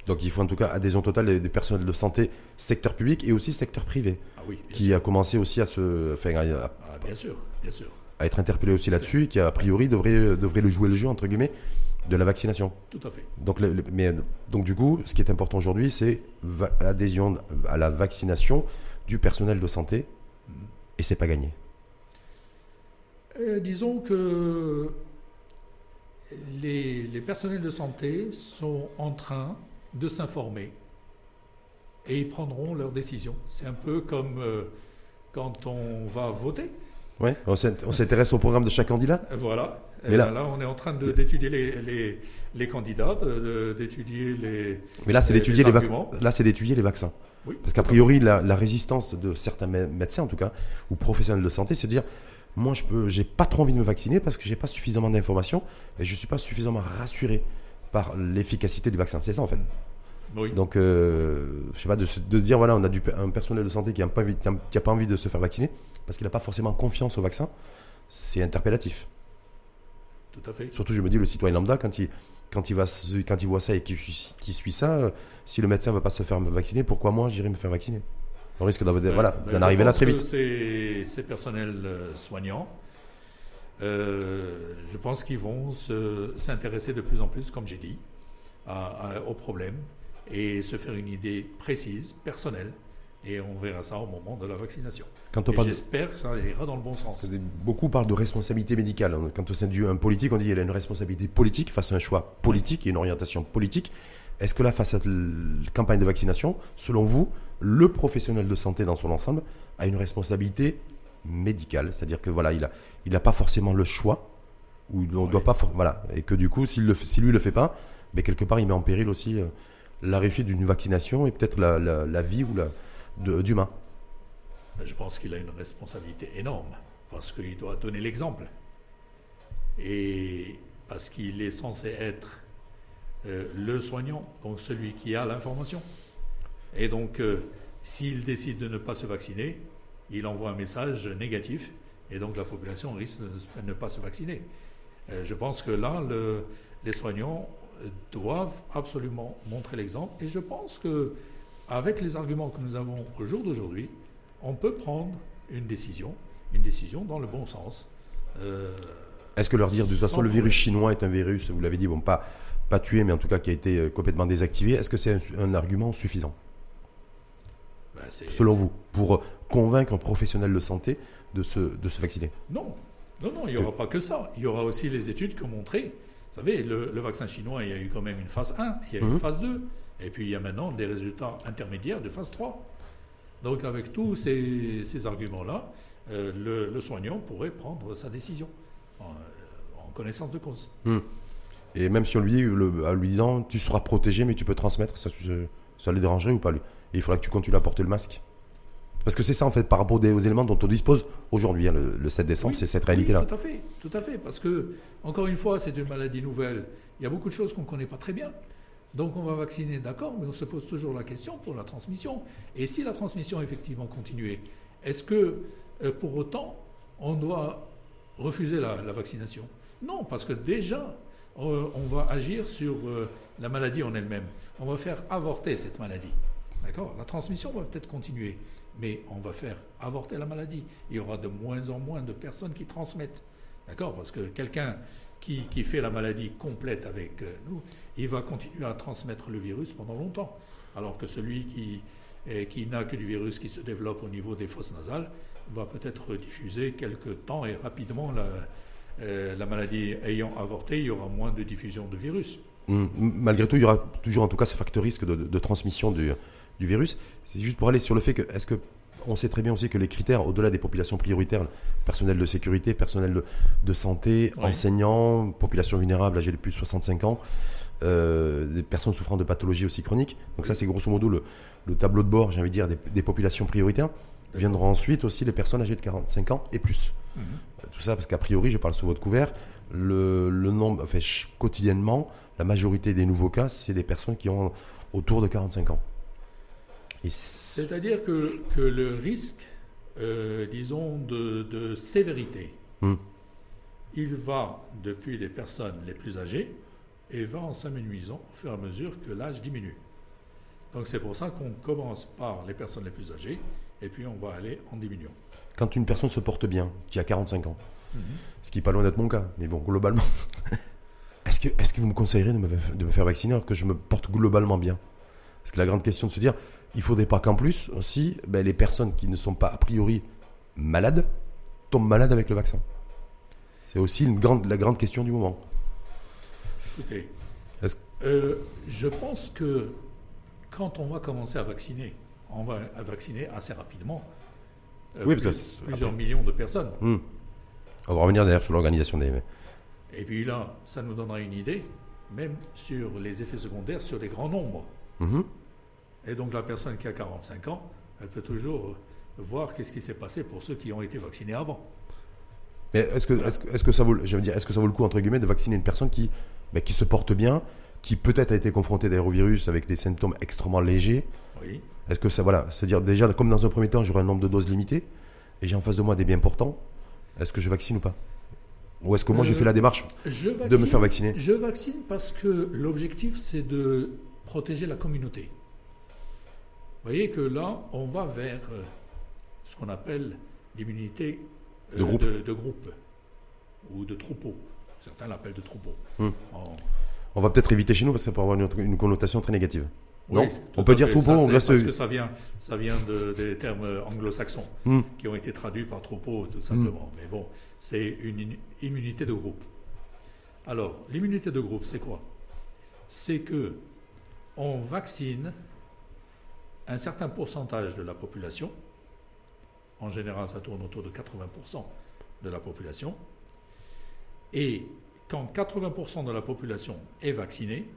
Donc il faut en tout cas adhésion totale des, des personnels de santé, secteur public et aussi secteur privé, Ah oui, qui sûr. a commencé aussi à se, enfin, à- à Ah, bien sûr, bien sûr. à être interpellé aussi là-dessus, qui a priori devrait, devrait le jouer le jeu entre guillemets de la vaccination. Tout à fait. Donc, le- le- mais, donc du coup, ce qui est important aujourd'hui, c'est l'adhésion à la vaccination du personnel de santé, Mhm. et c'est pas gagné. Euh, disons que les, les personnels de santé sont en train de s'informer et ils prendront leurs décisions. C'est un peu comme euh, quand on va voter. Ouais, on s'int- on s'intéresse au programme de chaque candidat. Euh, Voilà. Mais Et là- là, on est en train d'étudier les, les, les candidats, d'étudier les. Mais là, c'est d'étudier les les, vac- arguments. là, c'est d'étudier les vaccins. Oui. Parce qu'a priori, la, la résistance de certains mé- médecins, en tout cas, ou professionnels de santé, c'est de dire moi, je peux, j'ai pas trop envie de me vacciner parce que j'ai pas suffisamment d'informations et je suis pas suffisamment rassuré par l'efficacité du vaccin. C'est ça, en fait. Oui. Donc, euh, je sais pas, de, se- de se dire voilà, on a du, un personnel de santé qui n'a pas, envie- qui a- pas envie de se faire vacciner parce qu'il n'a pas forcément confiance au vaccin, c'est interpellatif. Tout à fait. Surtout, je me dis, le citoyen lambda, quand il, quand il, va, quand il voit ça et qu'il qui suit ça, euh, si le médecin ne va pas se faire vacciner, pourquoi moi j'irai me faire vacciner? On risque d'en Ben, voilà, ben, d'en arriver là très vite. Ces, ces personnels euh, soignants, euh, je pense qu'ils vont se- s'intéresser de plus en plus, comme j'ai dit, à- à- aux problèmes et se faire une idée précise, personnelle. Et on verra ça au moment de la vaccination. De- j'espère que ça ira dans le bon sens. beaucoup parlent de responsabilité médicale. Quand au sein d'un politique, on dit qu'il a une responsabilité politique face à un choix politique et une orientation politique. Est-ce que là, face à la campagne de vaccination, selon vous, le professionnel de santé dans son ensemble a une responsabilité médicale C'est-à-dire que voilà, il n'a il a pas forcément le choix, ou il ne Ouais. doit pas, voilà, et que du coup, s'il le si lui le fait pas, mais quelque part, il met en péril aussi euh, la réussite d'une vaccination et peut-être la, la- la vie ou la, de- d'humains Ben, Je pense qu'il a une responsabilité énorme parce qu'il doit donner l'exemple. Et parce qu'il est censé être euh, le soignant, donc celui qui a l'information. Et donc, euh, s'il décide de ne pas se vacciner, il envoie un message négatif et donc la population risque de ne pas se vacciner. Euh, je pense que là, le- les soignants doivent absolument montrer l'exemple et je pense que avec les arguments que nous avons au jour d'aujourd'hui, on peut prendre une décision, une décision dans le bon sens. Euh, Est-ce que leur dire de toute façon le virus chinois est un virus, vous l'avez dit, bon pas, pas tué mais en tout cas qui a été euh, complètement désactivé, est-ce que c'est un, un argument suffisant? C'est- selon vous pour convaincre un professionnel de santé de se, de se vacciner Non, non, non, il n'y aura pas que ça. Il y aura aussi les études qui ont montré. Vous savez, le, le vaccin chinois, il y a eu quand même une phase 1, il y a eu Mhm. une phase 2, et puis il y a maintenant des résultats intermédiaires de phase 3. Donc avec tous ces, ces arguments-là, euh, le, le soignant pourrait prendre sa décision en, en connaissance de cause. Et même si on lui dit, le- en lui disant, tu seras protégé, mais tu peux transmettre, ça, ça le dérangerait ou pas lui? Et il faudra que tu continues à porter le masque. Parce que c'est ça, en fait, par rapport aux, éléments dont on dispose aujourd'hui, hein, le, le 7 décembre, Oui, c'est cette oui, réalité-là. tout à fait, tout à fait, parce que encore une fois, c'est une maladie nouvelle. Il y a beaucoup de choses qu'on ne connaît pas très bien. Donc on va vacciner, d'accord, mais on se pose toujours la question pour la transmission. Et si la transmission effectivement continuait, est-ce que euh, pour autant on doit refuser la, la vaccination? Non, parce que déjà euh, on va agir sur euh, la maladie en elle-même. On va faire avorter cette maladie. D'accord La transmission va peut-être continuer, mais on va faire avorter la maladie. Il y aura de moins en moins de personnes qui transmettent. D'accord Parce que quelqu'un qui, qui fait la maladie complète avec euh, nous, il va continuer à transmettre le virus pendant longtemps. Alors que celui qui, eh, qui n'a que du virus qui se développe au niveau des fosses nasales va peut-être diffuser quelque temps et rapidement la, euh, la maladie ayant avorté, il y aura moins de diffusion de virus. Hum, Malgré tout, il y aura toujours en tout cas ce facteur risque de, de- de transmission du, du virus. C'est juste pour aller sur le fait que, est-ce que, on sait très bien aussi que les critères, au-delà des populations prioritaires, personnel de sécurité, personnel de, de santé, Oui. enseignants, population vulnérable âgée de plus de 65 ans, euh, des personnes souffrant de pathologies aussi chroniques. Donc ça, c'est grosso modo le, le tableau de bord, j'ai envie de dire, des, des populations prioritaires. Viendront ensuite aussi les personnes âgées de 45 ans et plus. Mhm. Tout ça parce qu'a priori, je parle sous votre couvert, le, le nombre, enfin, quotidiennement, la majorité des nouveaux cas, c'est des personnes qui ont autour de 45 ans. C'est-à-dire que, que le risque, euh, disons, de, de sévérité, Hmm. il va depuis les personnes les plus âgées et va en s'amenuisant au fur et à mesure que l'âge diminue. Donc c'est pour ça qu'on commence par les personnes les plus âgées et puis on va aller en diminuant. quand une personne se porte bien, qui a 45 ans, ce qui n'est pas loin d'être mon cas, mais bon, globalement, est-ce que, est que vous me conseillerez de me, de me faire vacciner alors que je me porte globalement bien? Parce que la grande question de se dire, il ne faudrait pas qu'en plus, aussi, ben, les personnes qui ne sont pas a priori malades tombent malades avec le vaccin. C'est aussi une grande, la grande question du moment. Écoutez, Est-ce- euh, je pense que quand on va commencer à vacciner, on va vacciner assez rapidement euh, Oui, parce que plusieurs millions de personnes. Hmm. On va revenir d'ailleurs sur l'organisation des. Et puis là, ça nous donnera une idée, même sur les effets secondaires, sur les grands nombres. Mhm. Et donc la personne qui a 45 ans, elle peut toujours euh, voir qu'est-ce qui s'est passé pour ceux qui ont été vaccinés avant. Mais est-ce que, est-ce, que- ça vaut, dire, est-ce que ça vaut le coup entre guillemets de vacciner une personne qui, qui se porte bien, qui peut-être a été confrontée d'ailleurs au virus avec des symptômes extrêmement légers? Oui. Est-ce que ça, voilà, c'est-à-dire déjà comme dans un premier temps, j'aurai un nombre de doses limité et j'ai en face de moi des biens portants. Est-ce que je vaccine ou pas? Ou est-ce que moi j'ai Euh, fait la démarche de me faire vacciner? Je vaccine parce que l'objectif, c'est de protéger la communauté. Vous voyez que là, on va vers euh, ce qu'on appelle l'immunité euh, De groupe. de, de groupe ou de troupeau. Certains l'appellent de troupeau. Hmm. En- On va peut-être éviter chez nous parce que ça peut avoir une, une connotation très négative. Oui, non On peut dire troupeau, Ça, on reste. Parce que ça vient, ça vient de- des termes anglo-saxons Hmm. qui ont été traduits par troupeau, tout simplement. Mais bon, c'est une immunité de groupe. Alors, l'immunité de groupe, c'est quoi? C'est que on vaccine un certain pourcentage de la population. En général, ça tourne autour de 80% de la population. Et quand 80% de la population est vaccinée,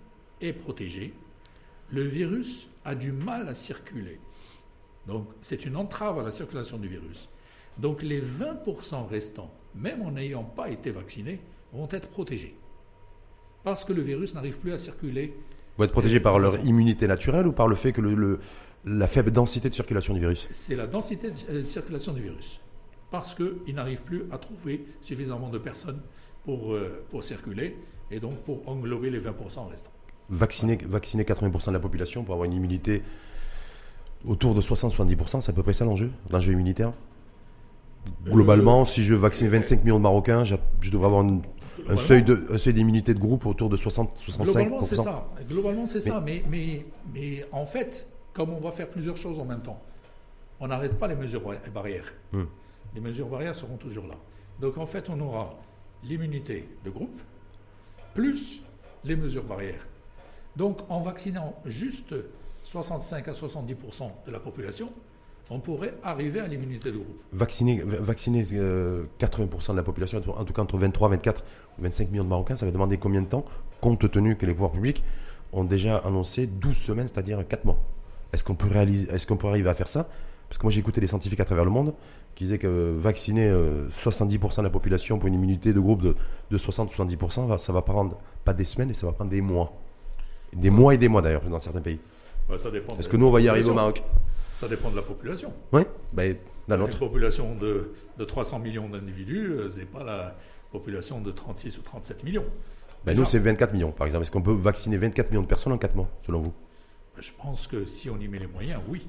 est protégée, le virus a du mal à circuler. Donc c'est une entrave à la circulation du virus. Donc les 20% restants, même en n'ayant pas été vaccinés, vont être protégés. Parce que le virus n'arrive plus à circuler. Vont être protégés par leur immunité naturelle ou par le fait que le, la faible densité de circulation du virus C'est la densité de circulation du virus. Parce qu'ils n'arrivent plus à trouver suffisamment de personnes pour, euh, pour circuler et donc pour englober les 20% restants. Vacciner, vacciner 80% de la population pour avoir une immunité autour de 60-70%, c'est à peu près ça l'enjeu, l'enjeu immunitaire euh, Globalement, si je vaccine 25 millions de Marocains, je devrais avoir un seuil d'immunité de, groupe autour de 60-65%. Globalement, c'est ça. Globalement, c'est ça. Mais, mais, mais en fait, comme on va faire plusieurs choses en même temps, on n'arrête pas les mesures barrières. Hmm. Les mesures barrières seront toujours là. Donc en fait, on aura l'immunité de groupe plus les mesures barrières. Donc en vaccinant juste 65 à 70% de la population, on pourrait arriver à l'immunité de groupe. Vacciner, vacciner 80% euh, de la population, en tout cas entre 23, 24 ou 25 millions de Marocains, ça va demander combien de temps, compte tenu que les pouvoirs publics ont déjà annoncé 12 semaines, c'est-à-dire 4 mois Est-ce qu'on peut, réaliser, est qu'on peut arriver à faire ça? Parce que moi j'ai écouté des scientifiques à travers le monde qui disaient que vacciner 70% euh, de la population pour une immunité de groupe de, 60-70%, ça va prendre pas des semaines, et ça va prendre des mois. Des mois et des mois d'ailleurs dans certains pays. Bah, Est-ce que nous on va y arriver au Maroc? Ça dépend de la population. Oui, ben, la Une population de, de 300 millions d'individus, euh, ce n'est pas la population de 36 ou 37 millions. Ben nous, c'est 24 millions, par exemple. Est-ce qu'on peut vacciner 24 millions de personnes en 4 mois, selon vous? Je pense que si on y met les moyens, oui.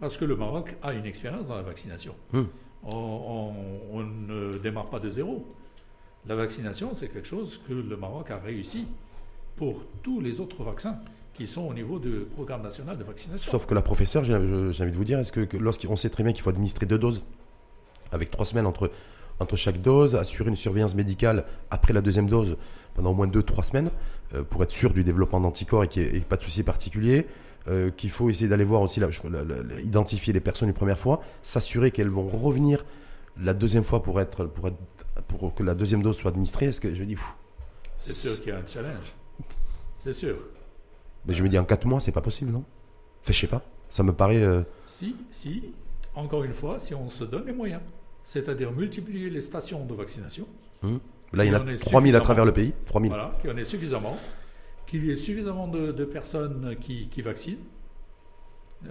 Parce que le Maroc a une expérience dans la vaccination. Hmm. On, on, ne démarre pas de zéro. La vaccination, c'est quelque chose que le Maroc a réussi pour tous les autres vaccins qui sont au niveau du programme national de vaccination. Sauf que la professeure, j'ai envie de vous dire, est-ce que, lorsqu'on sait très bien qu'il faut administrer deux doses, avec trois semaines entre, entre chaque dose, assurer une surveillance médicale après la deuxième dose pendant au moins deux, trois semaines, pour être sûr du développement d'anticorps et qu'il n'y ait, pas de souci particulier, euh, qu'il faut essayer d'aller voir aussi, identifier les personnes une première fois, s'assurer qu'elles vont revenir la deuxième fois pour, être, pour, être, pour que la deuxième dose soit administrée. Est-ce que je dis, c'est sûr qu'il y a un challenge. C'est sûr. Mais je me dis, en 4 mois, c'est pas possible, non? Fait, je sais pas. Ça me paraît. Euh, si, si, encore une fois, si on se donne les moyens, c'est-à-dire multiplier les stations de vaccination. Hum. Là, il y en a 3000 à travers le pays. 3000. Voilà, qu'il y en ait suffisamment. Qu'il y ait suffisamment de, personnes qui, vaccinent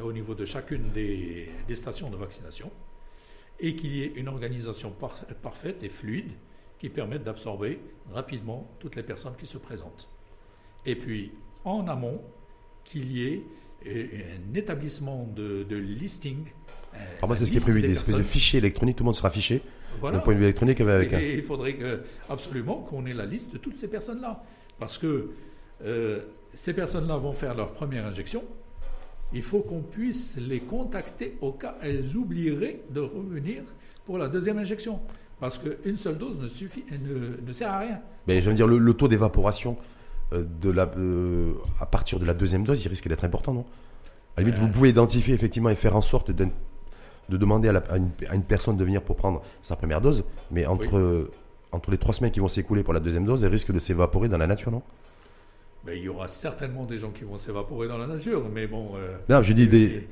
au niveau de chacune des, stations de vaccination et qu'il y ait une organisation parfaite et fluide qui permette d'absorber rapidement toutes les personnes qui se présentent et puis en amont, qu'il y ait euh, un établissement de, listing. Euh, moi, c'est ce qui est prévu, des espèces de fichiers électroniques, tout le monde sera fiché. Voilà. D'un point de vue électronique, avec et, il faudrait que, absolument qu'on ait la liste de toutes ces personnes-là. Parce que euh, ces personnes-là vont faire leur première injection. Il faut qu'on puisse les contacter au cas où elles oublieraient de revenir pour la deuxième injection. Parce qu'une seule dose ne, suffit, ne, ne sert à rien. Mais je veux dire, le taux d'évaporation euh, de la, euh, à partir de la deuxième dose, il risque d'être important, non? À la limite, vous pouvez identifier effectivement et faire en sorte de, de demander à, une, personne de venir pour prendre sa première dose, mais entre, entre les trois semaines qui vont s'écouler pour la deuxième dose, elle risque de s'évaporer dans la nature, non? Ben, il y aura certainement des gens qui vont s'évaporer dans la nature, mais bon. Euh, non, je dis des.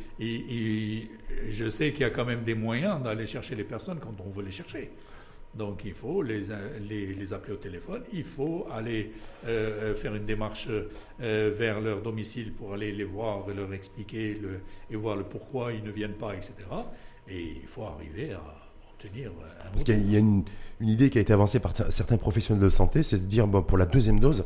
je sais qu'il y a quand même des moyens d'aller chercher les personnes quand on veut les chercher. Donc il faut les, les, appeler au téléphone, il faut aller euh, euh, faire une démarche euh, vers leur domicile pour aller les voir leur expliquer le, et voir le pourquoi ils ne viennent pas, etc. Et il faut arriver à obtenir un Parce qu'il y a, une, une, idée qui a été avancée par certains professionnels de santé, c'est de dire bon, pour la deuxième dose,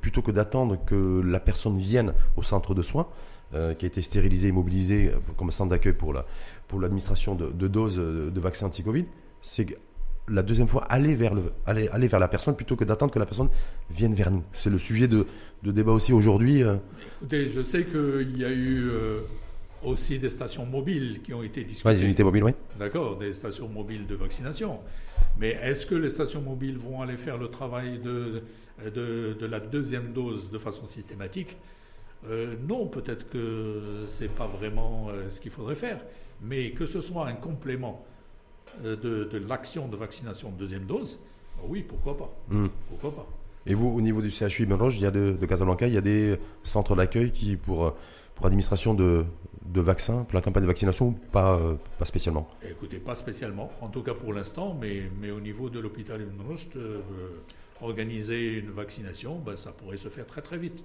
plutôt que d'attendre que la personne vienne au centre de soins, qui a été stérilisé et mobilisé comme centre d'accueil pour l'administration la, pour de, de doses de vaccins anti-Covid, c'est la deuxième fois, aller vers, le, aller, aller vers la personne plutôt que d'attendre que la personne vienne vers nous. C'est le sujet de, débat aussi aujourd'hui. Euh. Écoutez, je sais qu'il y a eu euh, aussi des stations mobiles qui ont été discutées. des unités mobiles, oui. D'accord, des stations mobiles de vaccination. Mais est-ce que les stations mobiles vont aller faire le travail de, de, la deuxième dose de façon systématique? Euh, Non, peut-être que ce n'est pas vraiment ce qu'il faudrait faire. Mais que ce soit un complément euh, de, l'action de vaccination de deuxième dose, bah oui, pourquoi pas. Hmm. Pourquoi pas. Et vous, au niveau du CHU Ibn Roche, il y a de, de Casablanca, il y a des centres d'accueil qui, pour, euh, pour administration de, de vaccins, pour la campagne de vaccination, pas, euh, pas spécialement Écoutez, pas spécialement, en tout cas pour l'instant, mais, mais au niveau de l'hôpital Ibn Rushd, euh, organiser une vaccination, ben, ça pourrait se faire très très vite.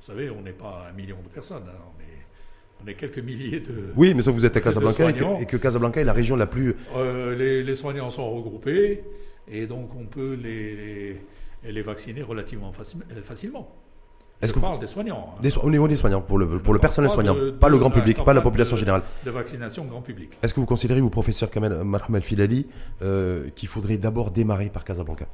Vous savez, on n'est pas un million de personnes, hein, on, est, on est quelques milliers de. Oui, mais que vous êtes à Casablanca et que, et que Casablanca est la région la plus. Euh, les, les soignants sont regroupés et donc on peut les, les, les vacciner relativement faci- euh, facilement. Est-ce Je que vous- parle des soignants, hein, Des au niveau des soignants, pour le, pour le personnel pas soignant, de- pas le grand public, pas la population de- générale. de vaccination grand public. Est-ce que vous considérez, vous, professeur Kamel Mohamed Filali, euh, qu'il faudrait d'abord démarrer par Casablanca?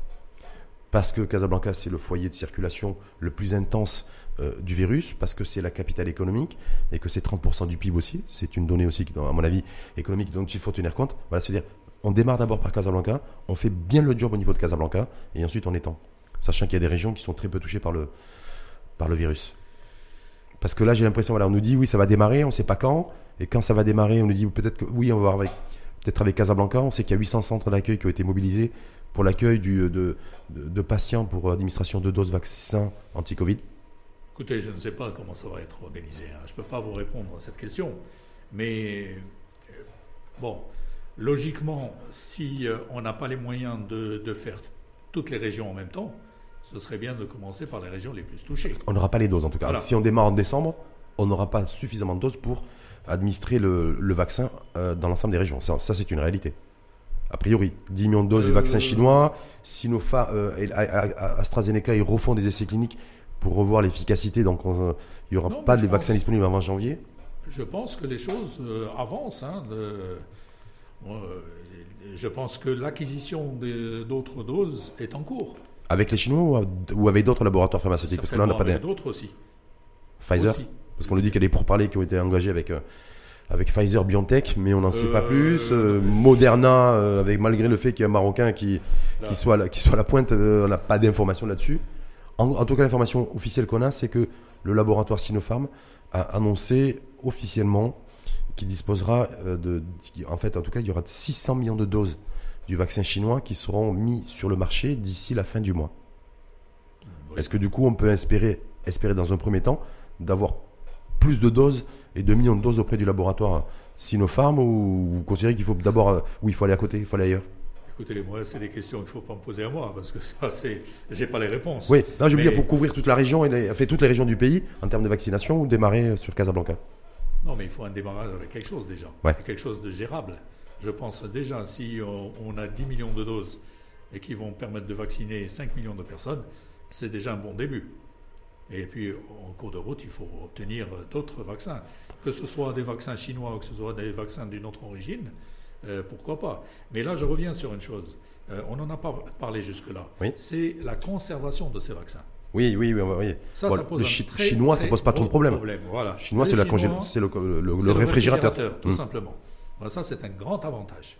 Parce que Casablanca, c'est le foyer de circulation le plus intense euh, du virus, parce que c'est la capitale économique et que c'est 30% du PIB aussi. C'est une donnée aussi, à mon avis, économique dont il faut tenir compte. Voilà, c'est-à-dire, on démarre d'abord par Casablanca, on fait bien le job au niveau de Casablanca, et ensuite on étend. Sachant qu'il y a des régions qui sont très peu touchées par le, par le virus. Parce que là, j'ai l'impression, voilà, on nous dit oui, ça va démarrer, on ne sait pas quand. Et quand ça va démarrer, on nous dit peut-être que oui, on va voir avec, peut-être avec Casablanca. On sait qu'il y a 800 centres d'accueil qui ont été mobilisés pour l'accueil de, de patients pour administration de doses vaccins anti-Covid. Écoutez, je ne sais pas comment ça va être organisé. hein. Je ne peux pas vous répondre à cette question. Mais euh, bon, logiquement, si euh, on n'a pas les moyens de, de faire toutes les régions en même temps, ce serait bien de commencer par les régions les plus touchées. On n'aura pas les doses en tout cas. Voilà. Si on démarre en décembre, on n'aura pas suffisamment de doses pour administrer le, le vaccin euh, dans l'ensemble des régions. Ça, ça, c'est une réalité. A priori, 10 millions de doses du Euh, vaccin chinois. Sinopharm, euh, AstraZeneca, ils refont des essais cliniques pour revoir l'efficacité. Donc, on- il n'y aura Non, pas de vaccins disponibles avant janvier. Je pense que les choses euh, avancent. hein, je pense que l'acquisition d'autres doses est en cours. Avec les Chinois ou, av- ou avec d'autres laboratoires pharmaceutiques? Parce que là, on n'a pas Certainement de avec d'autres aussi. Pfizer? Aussi. Parce qu'on nous dit qu'il y a des pourparlers qui ont été engagés avec, euh, avec Pfizer BioNTech, mais on n'en sait pas Euh, plus. Euh, Moderna, avec, malgré le fait qu'il y a un Marocain qui, qui, soit, à la- qui soit à la pointe, on n'a pas d'informations là-dessus. En, en tout cas, l'information officielle qu'on a, c'est que le laboratoire Sinopharm a annoncé officiellement qu'il disposera de. En fait, en tout cas, il y aura 600 millions de doses du vaccin chinois qui seront mis sur le marché d'ici la fin du mois. Oui. Est-ce que du coup, on peut espérer, espérer dans un premier temps d'avoir plus de doses et de millions de doses auprès du laboratoire Sinopharm ou vous considérez qu'il faut d'abord, euh, oui, il faut aller à côté, il faut aller ailleurs? Écoutez, moi, c'est des questions qu'il ne faut pas me poser à moi, parce que ça, c'est. J'ai pas les réponses. Oui, non, je veux dire pour couvrir toute la région et les, fait toutes les régions du pays en termes de vaccination ou démarrer sur Casablanca. Non, mais il faut un démarrage avec quelque chose déjà. Ouais. Quelque chose de gérable. Je pense déjà, si on, a 10 millions de doses et qui vont permettre de vacciner 5 millions de personnes, c'est déjà un bon début. Et puis, en cours de route, il faut obtenir d'autres vaccins. Que ce soit des vaccins chinois ou que ce soit des vaccins d'une autre origine, euh, pourquoi pas. Mais là, je reviens sur une chose. Euh, on n'en a pas parlé jusque-là. Oui. C'est la conservation de ces vaccins. Oui, oui, oui. oui. Ça, Bon, ça pose le un chi- très, chinois, ça pose pas trop de gros problème. Voilà. Chinois, c'est le, le- le c'est réfrigérateur. tout Mm. simplement. Ben, ça, c'est un grand avantage.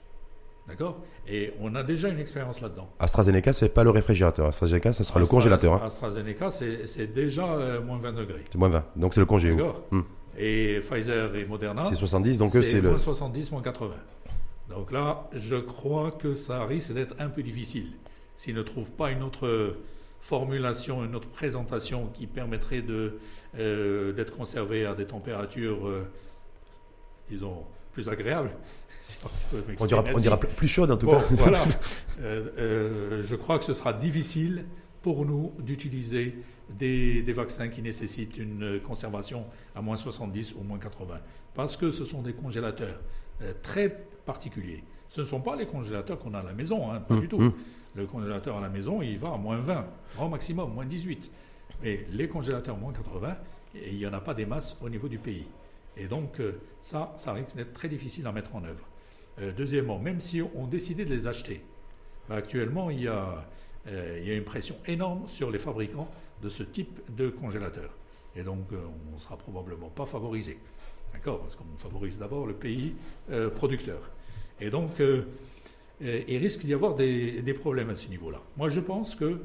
D'accord? Et on a déjà une expérience là-dedans. AstraZeneca, c'est pas le réfrigérateur. AstraZeneca, ça sera le congélateur. hein. AstraZeneca, c'est déjà euh, moins 20 degrés. C'est moins 20. Donc c'est le congé. D'accord? Mm. Et Pfizer et Moderna, C'est 70, donc eux, c'est le. moins 70, moins 80. Donc là, je crois que ça risque d'être un peu difficile. S'ils ne trouvent pas une autre formulation, une autre présentation qui permettrait euh, d'être conservé à des températures, euh, disons, plus agréables. si On dira, on dira plus chaude en tout Bon, cas. voilà. Euh, euh, je crois que ce sera difficile pour nous d'utiliser des, des vaccins qui nécessitent une conservation à moins 70 ou moins 80. Parce que ce sont des congélateurs euh, très particuliers. Ce ne sont pas les congélateurs qu'on a à la maison, hein, pas Hum, du tout. hum. Le congélateur à la maison, il va à moins 20, au maximum, moins 18. Mais les congélateurs moins 80, et il n'y en a pas des masses au niveau du pays. Et donc, euh, ça, ça risque d'être très difficile à mettre en œuvre. Euh, deuxièmement, même si on décidait de les acheter, bah, actuellement, il y, a, euh, il y a une pression énorme sur les fabricants de ce type de congélateur. Et donc, on ne sera probablement pas favorisé. D'accord Parce qu'on favorise d'abord le pays producteur. Et donc, il risque d'y avoir des, des problèmes à ce niveau-là. Moi, je pense que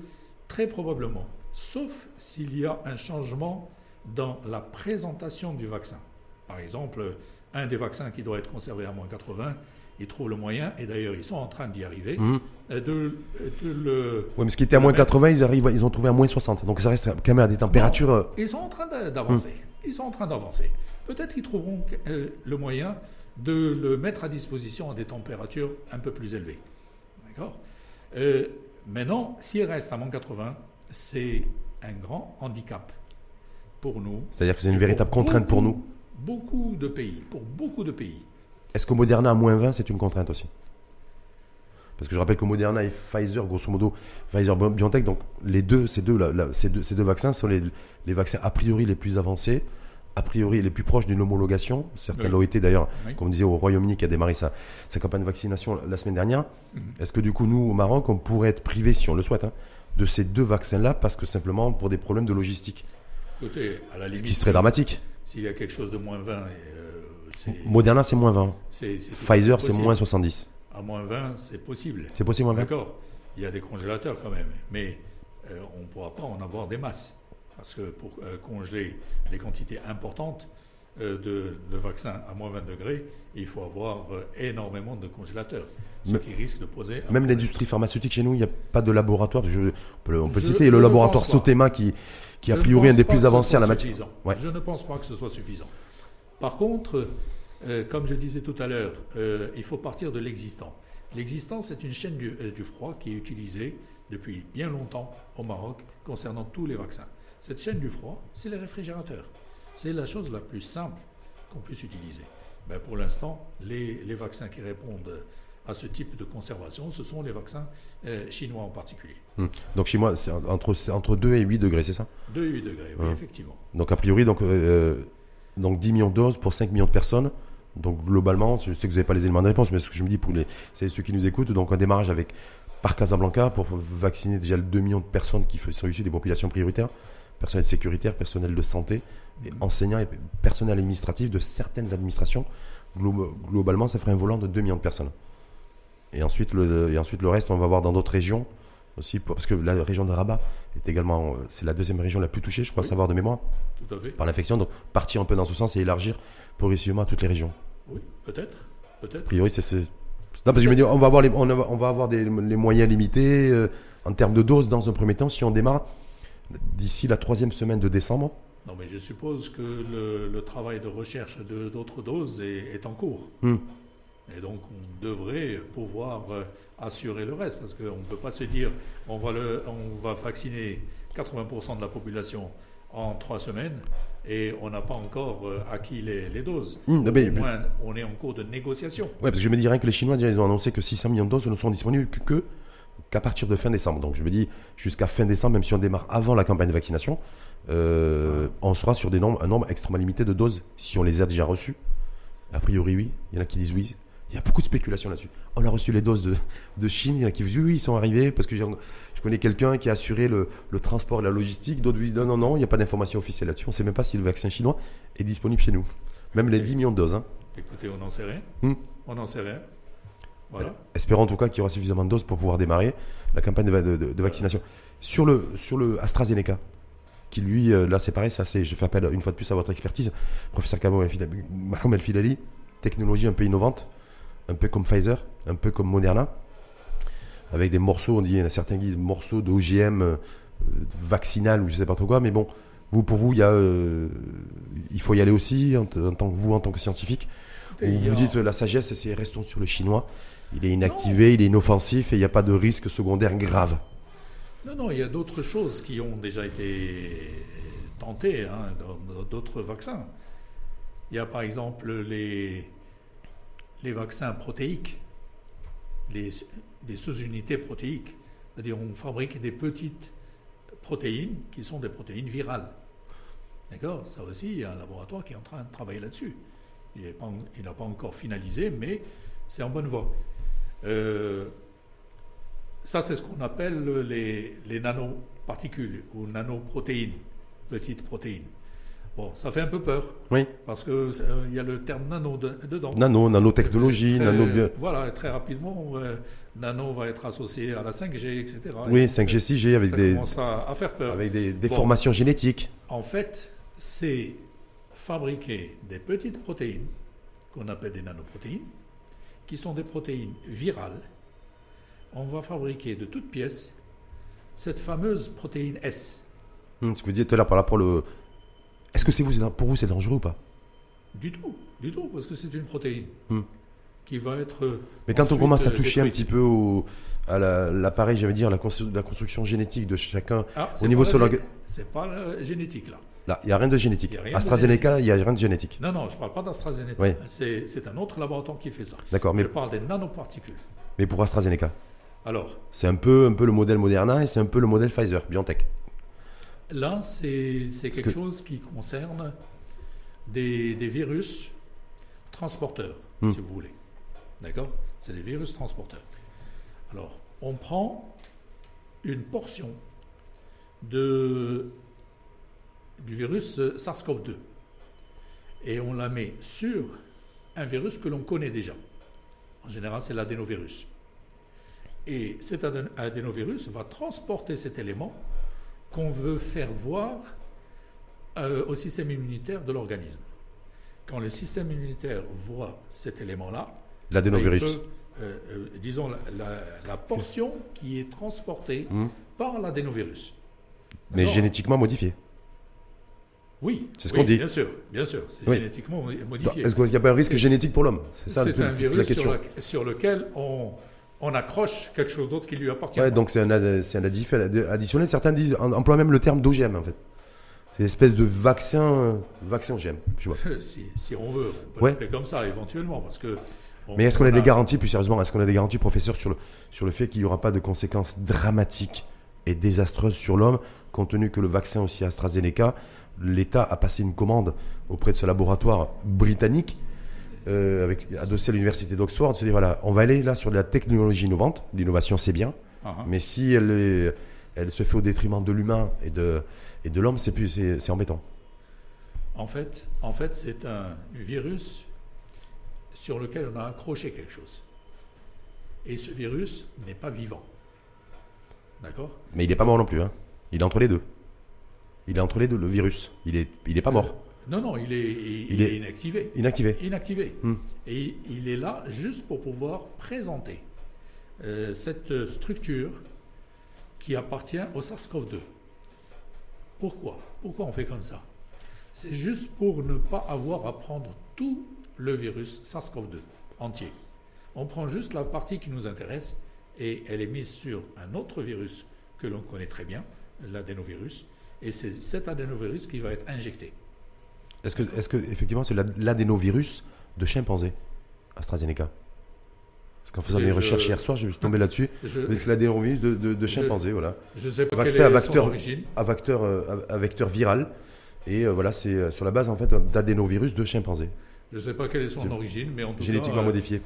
très probablement, sauf s'il y a un changement dans la présentation du vaccin. Par exemple, un des vaccins qui doit être conservé à moins 80, ils trouvent le moyen, et d'ailleurs ils sont en train d'y arriver, Mhm. euh, de, de le... Ouais, mais ce qui était à moins Ouais. 80, ils arrivent, ils ont trouvé à moins 60. Donc ça reste quand même à des températures. euh, Ils sont en train d'a- d'avancer. Hmm. Ils sont en train d'avancer. Peut-être qu'ils trouveront euh, le moyen de le mettre à disposition à des températures un peu plus élevées. D'accord? Euh, Maintenant, s'il reste à moins 80, c'est un grand handicap pour nous. C'est-à-dire que c'est une véritable contrainte pour nous. Beaucoup de pays, pour beaucoup de pays. Est-ce qu'au Moderna à moins 20, c'est une contrainte aussi? Parce que je rappelle que Moderna et Pfizer, grosso modo, Pfizer BioNTech, donc les deux, ces deux, là, là, ces deux, ces deux vaccins sont les, les vaccins a priori les plus avancés, a priori les plus proches d'une homologation. Certains Oui. l'ont été d'ailleurs, Oui. comme on disait, au Royaume-Uni qui a démarré sa, sa campagne de vaccination la semaine dernière. Mhm. Est-ce que du coup, nous, au Maroc, on pourrait être privé, si on le souhaite, hein, de ces deux vaccins-là, parce que simplement pour des problèmes de logistique? Écoutez, à la Ce qui serait dramatique. S'il y a quelque chose de moins 20, euh, Moderna, c'est moins 20. c'est c'est tout Pfizer, c'est moins 70. À moins 20, c'est possible. C'est possible, moins 20 D'accord. Il y a des congélateurs quand même, mais euh, on ne pourra pas en avoir des masses. Parce que pour euh, congeler des quantités importantes euh, de, de vaccins à moins 20 degrés, il faut avoir énormément de congélateurs. Ce Mais- qui risque de poser. Même l'industrie pharmaceutique chez nous, il n'y a pas de laboratoire. Je- on peut, on peut Je- citer je le laboratoire. Sotema qui, qui a priori un des plus avancés en la matière. Ouais. Je ne pense pas que ce soit suffisant. Par contre, euh, comme je disais tout à l'heure, euh, il faut partir de l'existant. L'existant, c'est une chaîne du, euh, du froid qui est utilisée depuis bien longtemps au Maroc concernant tous les vaccins. Cette chaîne du froid, c'est les réfrigérateurs. C'est la chose la plus simple qu'on puisse utiliser. Ben, pour l'instant, les, les vaccins qui répondent à ce type de conservation, ce sont les vaccins euh, chinois en particulier. Hum. Donc chez moi, c'est entre, c'est entre 2 et 8 degrés, c'est ça? 2 et 8 degrés, oui, Ouais. effectivement. Donc a priori, donc, euh, donc 10 millions de doses pour 5 millions de personnes. Donc globalement, je sais que vous n'avez pas les éléments de réponse, mais ce que je me dis pour les, c'est ceux qui nous écoutent, donc un démarrage avec par Casablanca pour vacciner déjà les 2 millions de personnes qui sont issues des populations prioritaires, personnel sécuritaire, personnel de santé, et enseignants et personnel administratif de certaines administrations. Glo- globalement, ça ferait un volant de 2 millions de personnes. Et ensuite, le, et ensuite le reste, on va voir dans d'autres régions aussi, pour- parce que la région de Rabat est également, euh, c'est la deuxième région la plus touchée, je crois Oui. savoir de mémoire Tout à fait. par l'infection, donc partir un peu dans ce sens et élargir progressivement à toutes les régions. Oui, peut-être. Peut-être. A priori, c'est. c'est- Non, parce que je me dis, on va avoir les, on va, on va avoir des, les moyens limités euh, en termes de doses dans un premier temps si on démarre d'ici la troisième semaine de décembre. Non, mais je suppose que le, le travail de recherche de d'autres doses est, est en cours. Hmm. Et donc, on devrait pouvoir euh, assurer le reste, parce qu'on ne peut pas se dire on va, le, on va vacciner 80% de la population en trois semaines et on n'a pas encore euh, acquis les, les doses. Mais- Au moins, on est en cours de négociation. Ouais, parce que je me dis rien que les Chinois déjà, ils ont annoncé que 600 millions de doses ne sont disponibles que, que- qu'à partir de fin décembre. Donc je me dis jusqu'à fin décembre, même si on démarre avant la campagne de vaccination, euh, on sera sur des nombres, un nombre extrêmement limité de doses si on les a déjà reçues. A priori, oui. Il y en a qui disent oui. Il y a beaucoup de spéculation là-dessus. On a reçu les doses de, de Chine. Il y en a qui disent oui, ils sont arrivés parce que je connais quelqu'un qui a assuré le, le transport et la logistique. D'autres disent non, non, non, il n'y a pas d'information officielle là-dessus. On ne sait même pas si le vaccin chinois est disponible chez nous. Même les Ok. 10 millions de doses. hein. Écoutez, on n'en sait rien. Hmm. On n'en sait rien. Voilà. Espérons en tout cas qu'il y aura suffisamment de doses pour pouvoir démarrer la campagne de, de- vaccination. Sur le, sur le AstraZeneca, qui lui, euh, là c'est pareil, ça c'est, je fais appel une fois de plus à votre expertise, professeur Kamo El Filali, technologie un peu innovante, un peu comme Pfizer, un peu comme Moderna, avec des morceaux, on dit, certains disent morceaux d'OGM euh, vaccinal ou je sais pas trop quoi, mais bon, vous pour vous, il, y a, euh, il faut y aller aussi en, tant que vous, en tant que scientifique. Vous dites la sagesse, c'est restons sur le chinois. Il est inactivé, il est inoffensif et il n'y a pas de risque secondaire grave. Non, non, il y a d'autres choses qui ont déjà été tentées hein, d'autres vaccins. Il y a par exemple les, les vaccins protéiques, les, sous-unités protéiques. C'est-à-dire on fabrique des petites protéines qui sont des protéines virales. D'accord? Ça aussi, il y a un laboratoire qui est en train de travailler là-dessus. Il n'a pas encore finalisé, mais c'est en bonne voie. Euh, ça, c'est ce qu'on appelle les nanoparticules ou nanoprotéines, petites protéines. Bon, ça fait un peu peur Oui. parce que euh, il y a le terme nano de- dedans. Nano, nanotechnologie, Très- nano Voilà, très rapidement, euh, nano va être associé à la 5G, etc. Oui, Et 5G, 6G avec ça des, commence à, à faire peur. avec des déformations génétiques. En fait, c'est fabriquer des petites protéines qu'on appelle des nanoprotéines qui sont des protéines virales, on va fabriquer de toutes pièces cette fameuse protéine S. Hum, ce que vous disiez tout à l'heure par rapport le. Est-ce que c'est vous, pour vous, c'est dangereux ou pas? Du tout, du tout, parce que c'est une protéine Hum. qui va être. Mais quand on commence à euh, toucher un petit peu au- à la- l'appareil, j'allais dire, la, constru- la construction génétique de chacun, Ah, au niveau la gé- C'est pas la génétique là. là, il n'y a rien de génétique. Rien AstraZeneca, il n'y a rien de génétique. Non, non, je ne parle pas d'AstraZeneca. Oui. C'est c'est un autre laboratoire qui fait ça. D'accord, mais, Je parle des nanoparticules. mais pour AstraZeneca, Alors, c'est un peu, un peu le modèle Moderna et c'est un peu le modèle Pfizer, BioNTech. Là, c'est quelque que- chose qui concerne des, des virus transporteurs, Hmm. si vous voulez. D'accord? C'est des virus transporteurs. Alors, on prend une portion de, du virus euh, SARS-CoV-2 et on la met sur un virus que l'on connaît déjà. En général, c'est l'adénovirus. Et cet adén- adénovirus va transporter cet élément qu'on veut faire voir euh, au système immunitaire de l'organisme. Quand le système immunitaire voit cet élément-là, L'adénovirus. euh, euh, disons, la, la- la portion qui est transportée Hmm. par l'adénovirus. Mais génétiquement modifié. Oui, C'est ce oui, qu'on dit. Bien sûr, bien sûr, c'est Oui. génétiquement modifié. Est-ce qu'il n'y a pas un risque génétique pour l'homme? C'est ça toute- un virus la sur, question. la- sur lequel on, on accroche quelque chose d'autre qui lui appartient. Ouais, donc c'est un, un addif- additionnel. Certains disent, en- emploient même le terme d'OGM en fait. C'est une espèce de vaccin, euh, vaccin OGM. Je vois. si, si on veut, on peut Ouais. l'appeler comme ça éventuellement, parce que. bon, Mais est-ce qu'on a des garanties, plus sérieusement, est-ce qu'on a des garanties, professeur, sur le, sur le fait qu'il n'y aura pas de conséquences dramatiques et désastreuses sur l'homme, compte tenu que le vaccin aussi AstraZeneca, l'État a passé une commande auprès de ce laboratoire britannique, euh, avec, adossé à l'université d'Oxford, se dire voilà, on va aller là sur de la technologie innovante, l'innovation c'est bien, Ah, ah. mais si elle, est- elle se fait au détriment de l'humain et de, et de l'homme, c'est plus c'est c'est embêtant. En fait, en fait c'est un virus sur lequel on a accroché quelque chose. Et ce virus n'est pas vivant. D'accord? Mais il n'est pas mort non plus, hein. il est entre les deux. Il est entre les deux, le virus. Il est, il est pas mort, Non, non, il est, il, Il il est- est inactivé. inactivé. Inactivé. Hmm. Et il est là juste pour pouvoir présenter euh, cette structure qui appartient au SARS-CoV-2. Pourquoi? Pourquoi on fait comme ça? C'est juste pour ne pas avoir à prendre tout le virus SARS-CoV-2 entier. On prend juste la partie qui nous intéresse et elle est mise sur un autre virus que l'on connaît très bien, l'adénovirus, et c'est cet adénovirus qui va être injecté. Est-ce que, est-ce que effectivement c'est l'ad- l'adénovirus de chimpanzé AstraZeneca? Parce qu'en faisant mes je- recherches hier soir, je suis tombé là-dessus. Je C'est l'adénovirus de, de, de chimpanzé, voilà. ne sais pas Vaccin quelle à est vecteur- son origine. À vecteur, euh, à- vecteur viral. Et euh, voilà, c'est euh, sur la base en fait d'adénovirus de chimpanzé, Je ne sais pas quelle est son origine, mais en tout génétiquement cas, modifié.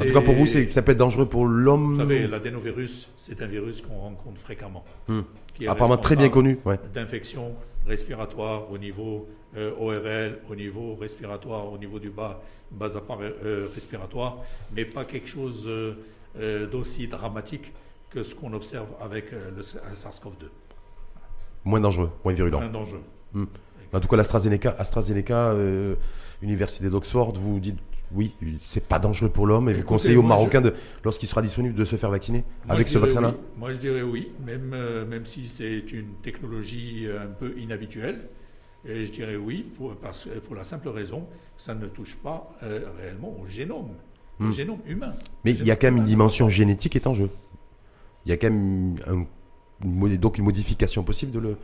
En tout cas, pour vous, ça peut être dangereux pour Vous l'homme. savez, l'adénovirus, c'est un virus qu'on rencontre fréquemment. Hmm. qui est Apparemment très bien connu. Ouais. D'infections respiratoires au niveau euh, ORL, au niveau respiratoire, au niveau du bas, bas appareil euh, respiratoire, mais pas quelque chose euh, d'aussi dramatique que ce qu'on observe avec le SARS-CoV-2. Moins dangereux, moins virulent. Un danger. En tout cas, l'AstraZeneca, AstraZeneca Université d'Oxford, vous dites oui, c'est pas dangereux pour l'homme et vous conseillez aux je- Marocains, de, lorsqu'il sera disponible, de se faire vacciner Moi, avec je ce vaccin-là oui. Moi, je dirais oui, même, euh, même si c'est une technologie euh, un peu inhabituelle. Et je dirais oui, pour, parce, pour la simple raison que ça ne touche pas euh, réellement au génome, au Hmm. génome humain. Mais il y a quand même une dimension génétique est en jeu. Il y a quand même un- une, donc une modification possible de, le,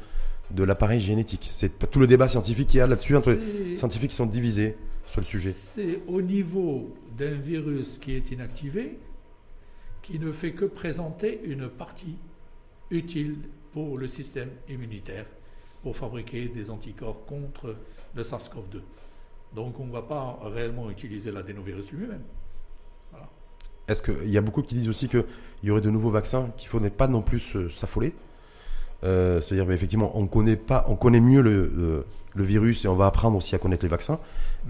de l'appareil génétique. C'est tout le débat scientifique qu'il y a là-dessus entre scientifiques qui sont divisés sur le sujet. C'est au niveau d'un virus qui est inactivé, qui ne fait que présenter une partie utile pour le système immunitaire, pour fabriquer des anticorps contre le SARS-CoV-2. Donc on ne va pas réellement utiliser l'adénovirus lui-même. Voilà. Est-ce qu'il y a beaucoup qui disent aussi qu'il y aurait de nouveaux vaccins qu'il ne faut pas non plus s'affoler? Euh, C'est-à-dire, bah, effectivement, on connaît pas, on connaît mieux le, le- le virus et on va apprendre aussi à connaître les vaccins.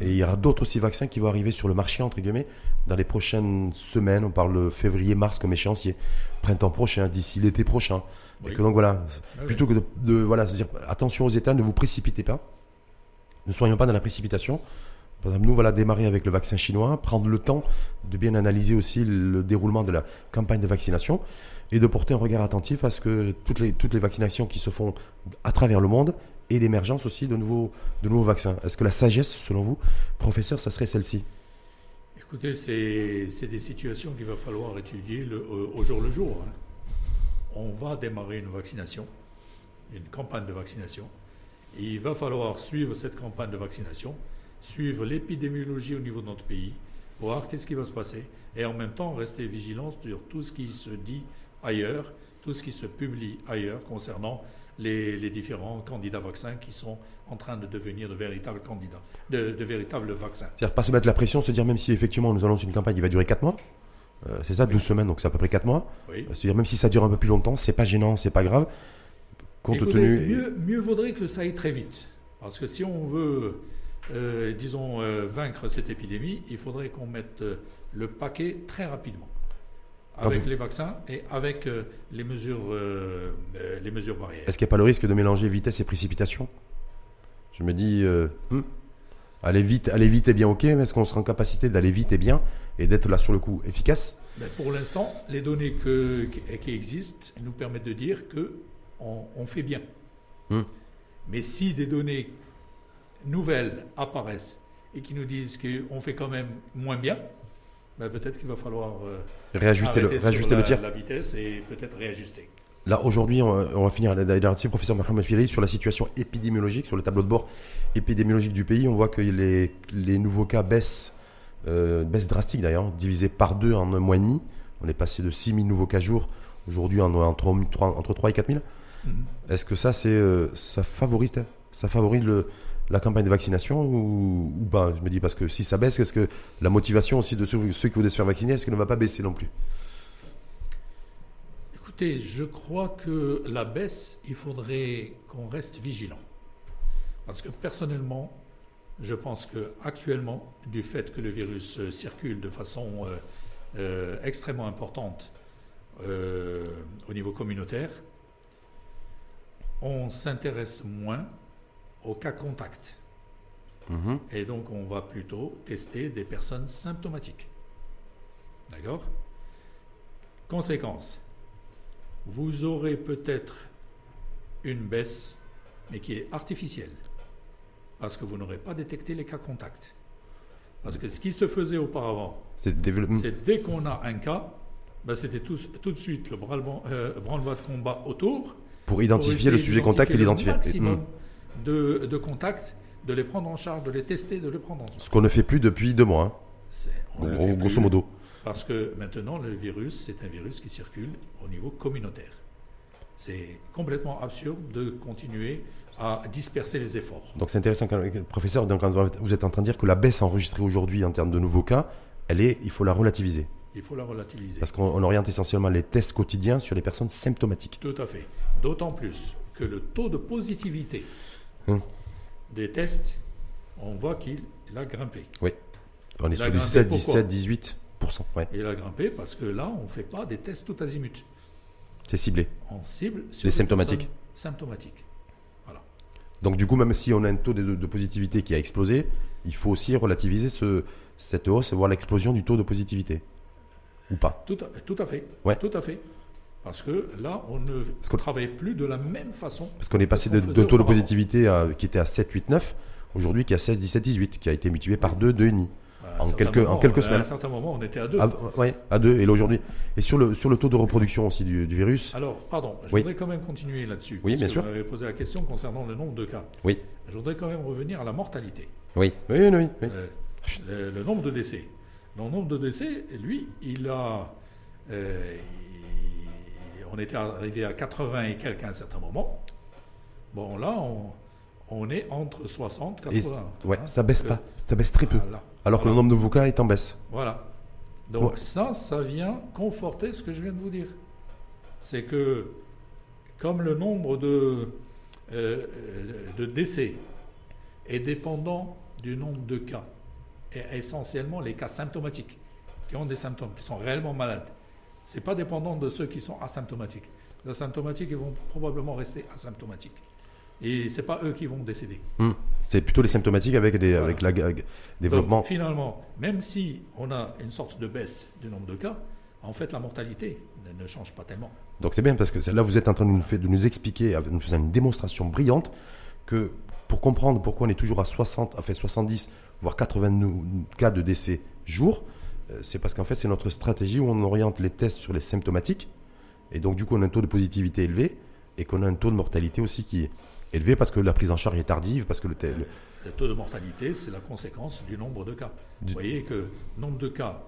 Et il y aura d'autres aussi vaccins qui vont arriver sur le marché, entre guillemets, dans les prochaines semaines. On parle de février, mars comme échéancier. Printemps prochain, d'ici l'été prochain. Et que donc voilà, Ah oui. plutôt que de, de- voilà, se dire attention aux États, ne vous précipitez pas. Ne soyons pas dans la précipitation. Par exemple, nous, voilà, démarrer avec le vaccin chinois, prendre le temps de bien analyser aussi le déroulement de la campagne de vaccination et de porter un regard attentif à ce que toutes les, toutes les vaccinations qui se font à travers le monde et l'émergence aussi de nouveaux, de nouveaux vaccins. Est-ce que la sagesse, selon vous, professeur, ça serait celle-ci? Écoutez, c'est des situations qu'il va falloir étudier euh, au jour le jour. hein. On va démarrer une vaccination, une campagne de vaccination. Et il va falloir suivre cette campagne de vaccination, suivre l'épidémiologie au niveau de notre pays, voir qu'est-ce qui va se passer, et en même temps rester vigilant sur tout ce qui se dit ailleurs, tout ce qui se publie ailleurs concernant les, les différents candidats vaccins qui sont en train de devenir de véritables candidats, de, de véritables vaccins. C'est-à-dire pas se mettre la pression, se dire même si effectivement nous annonce une campagne qui va durer 4 mois, euh, c'est ça, 12 semaines, donc c'est à peu près 4 mois. Oui. C'est-à-dire même si ça dure un peu plus longtemps, c'est pas gênant, c'est pas grave. Compte Écoutez, tenu. Mieux, mieux vaudrait que ça aille très vite. Parce que si on veut, euh, disons, euh, vaincre cette épidémie, il faudrait qu'on mette euh, le paquet très rapidement. Quand Avec vous- les vaccins et avec euh, les, mesures, euh, euh, les mesures barrières. Est-ce qu'il n'y a pas le risque de mélanger vitesse et précipitation? Je me dis, euh, hmm, aller vite, aller vite est bien ok, mais est-ce qu'on sera en capacité d'aller vite et bien et d'être là sur le coup efficace? Mais pour l'instant, les données que- qui, qui existent nous permettent de dire que on, on fait bien. Hmm. Mais si des données nouvelles apparaissent et qui nous disent qu'on fait quand même moins bien, ben peut-être qu'il va falloir euh, Réajuster le, réajuster le tir la vitesse et peut-être réajuster. Là, aujourd'hui, on, va- on va finir là-dessus, professeur Mohamed Filali, sur la situation épidémiologique, sur le tableau de bord épidémiologique du pays. On voit que les, les nouveaux cas baissent, euh, baissent drastique d'ailleurs, divisé par deux en un mois et demi. On est passé de 6 000 nouveaux cas jour, aujourd'hui en- entre, entre 3 et 4 000. Mhm. Est-ce que ça, c'est, euh, ça favorise, ça favorise le- la campagne de vaccination ou, ou pas? Je me dis parce que si ça baisse, est-ce que la motivation aussi de ceux, qui voulaient se faire vacciner, est-ce qu'elle ne va pas baisser non plus? Écoutez, je crois que la baisse, il faudrait qu'on reste vigilant. Parce que personnellement, je pense que actuellement, du fait que le virus euh, circule de façon euh, euh, extrêmement importante au niveau communautaire, on s'intéresse moins aux cas contacts. Mhm. Et donc, on va plutôt tester des personnes symptomatiques. D'accord? Conséquence, vous aurez peut-être une baisse, mais qui est artificielle, parce que vous n'aurez pas détecté les cas contacts. Parce que ce qui se faisait auparavant, C'est dès qu'on a un cas, ben, c'était tout, tout de suite le branle- euh, branle-bas de combat autour Pour identifier pour le sujet contact et l'identifier. De, de contacts, de les prendre en charge, de les tester, de les prendre en charge. Ce qu'on ne fait plus depuis deux mois, hein, on fait grosso plus modo. Parce que maintenant, le virus, c'est un virus qui circule au niveau communautaire. C'est complètement absurde de continuer à disperser les efforts. Donc c'est intéressant, quand- professeur. Donc vous êtes en train de dire que la baisse enregistrée aujourd'hui en termes de nouveaux cas, elle est, il faut la relativiser. Il faut la relativiser. Parce qu'on on oriente essentiellement les tests quotidiens sur les personnes symptomatiques. Tout à fait. D'autant plus que le taux de positivité Hum. des tests, on voit qu'il a grimpé. Oui. On est sur du grimpé, 16, pourquoi 17, 18%. Ouais. Il a grimpé parce que là, on ne fait pas des tests tout azimut. C'est ciblé. On cible sur Les symptomatiques. Symptomatiques. Voilà. Donc du coup, même si on a un taux de, de positivité qui a explosé, il faut aussi relativiser ce, cette hausse et voir l'explosion du taux de positivité. Ou pas. Tout à, tout à fait. Ouais. Tout à fait. Parce que là, on ne qu'on- travaille plus de la même façon. Parce qu'on est passé de, de taux de positivité à- qui était à 7, 8, 9, aujourd'hui qui est à 16, 17, 18, qui a été multiplié par 2, 2,5. À un En quelques- en moment, quelques À semaines. un certain moment, on était à deux. Ah, ouais, à 2, et là aujourd'hui. Et sur le, sur le taux de reproduction aussi du, du virus, Alors, pardon, je Oui. voudrais quand même continuer là-dessus. Oui, parce bien que sûr. Vous m'avez posé la question concernant le nombre de cas. oui. Je voudrais quand même revenir à la mortalité, Oui, oui, oui. oui, oui. Euh, le, le nombre de décès. Le nombre de décès, lui, il a. euh, on était arrivé à 80 et quelques à un certain moment. Bon, là, on, on est entre 60 et Et 80. ouais, hein. ça baisse pas. Ça baisse très peu. voilà. Alors que le nombre de nouveaux cas est en baisse. Voilà. Donc Ouais. ça, ça vient conforter ce que je viens de vous dire. C'est que comme le nombre de, euh, de décès est dépendant du nombre de cas, et essentiellement les cas symptomatiques, qui ont des symptômes, qui sont réellement malades, n'est pas dépendant de ceux qui sont asymptomatiques. Les asymptomatiques, ils vont probablement rester asymptomatiques. Et c'est pas eux qui vont décéder. Hmm. C'est plutôt les symptomatiques avec, des, Voilà. avec la ag- développement. Donc, finalement, même si on a une sorte de baisse du nombre de cas, en fait, la mortalité ne, change pas tellement. Donc c'est bien parce que là vous êtes en train de nous, faire- de nous expliquer, de nous faire une démonstration brillante que pour comprendre pourquoi on est toujours à 60, enfin 70, voire 80 nou- cas de décès jour, c'est parce qu'en fait c'est notre stratégie où on oriente les tests sur les symptomatiques et donc du coup on a un taux de positivité élevé et qu'on a un taux de mortalité aussi qui est élevé parce que la prise en charge est tardive, parce que le, taux de mortalité, c'est la conséquence du nombre de cas. Du- Vous voyez que le nombre de cas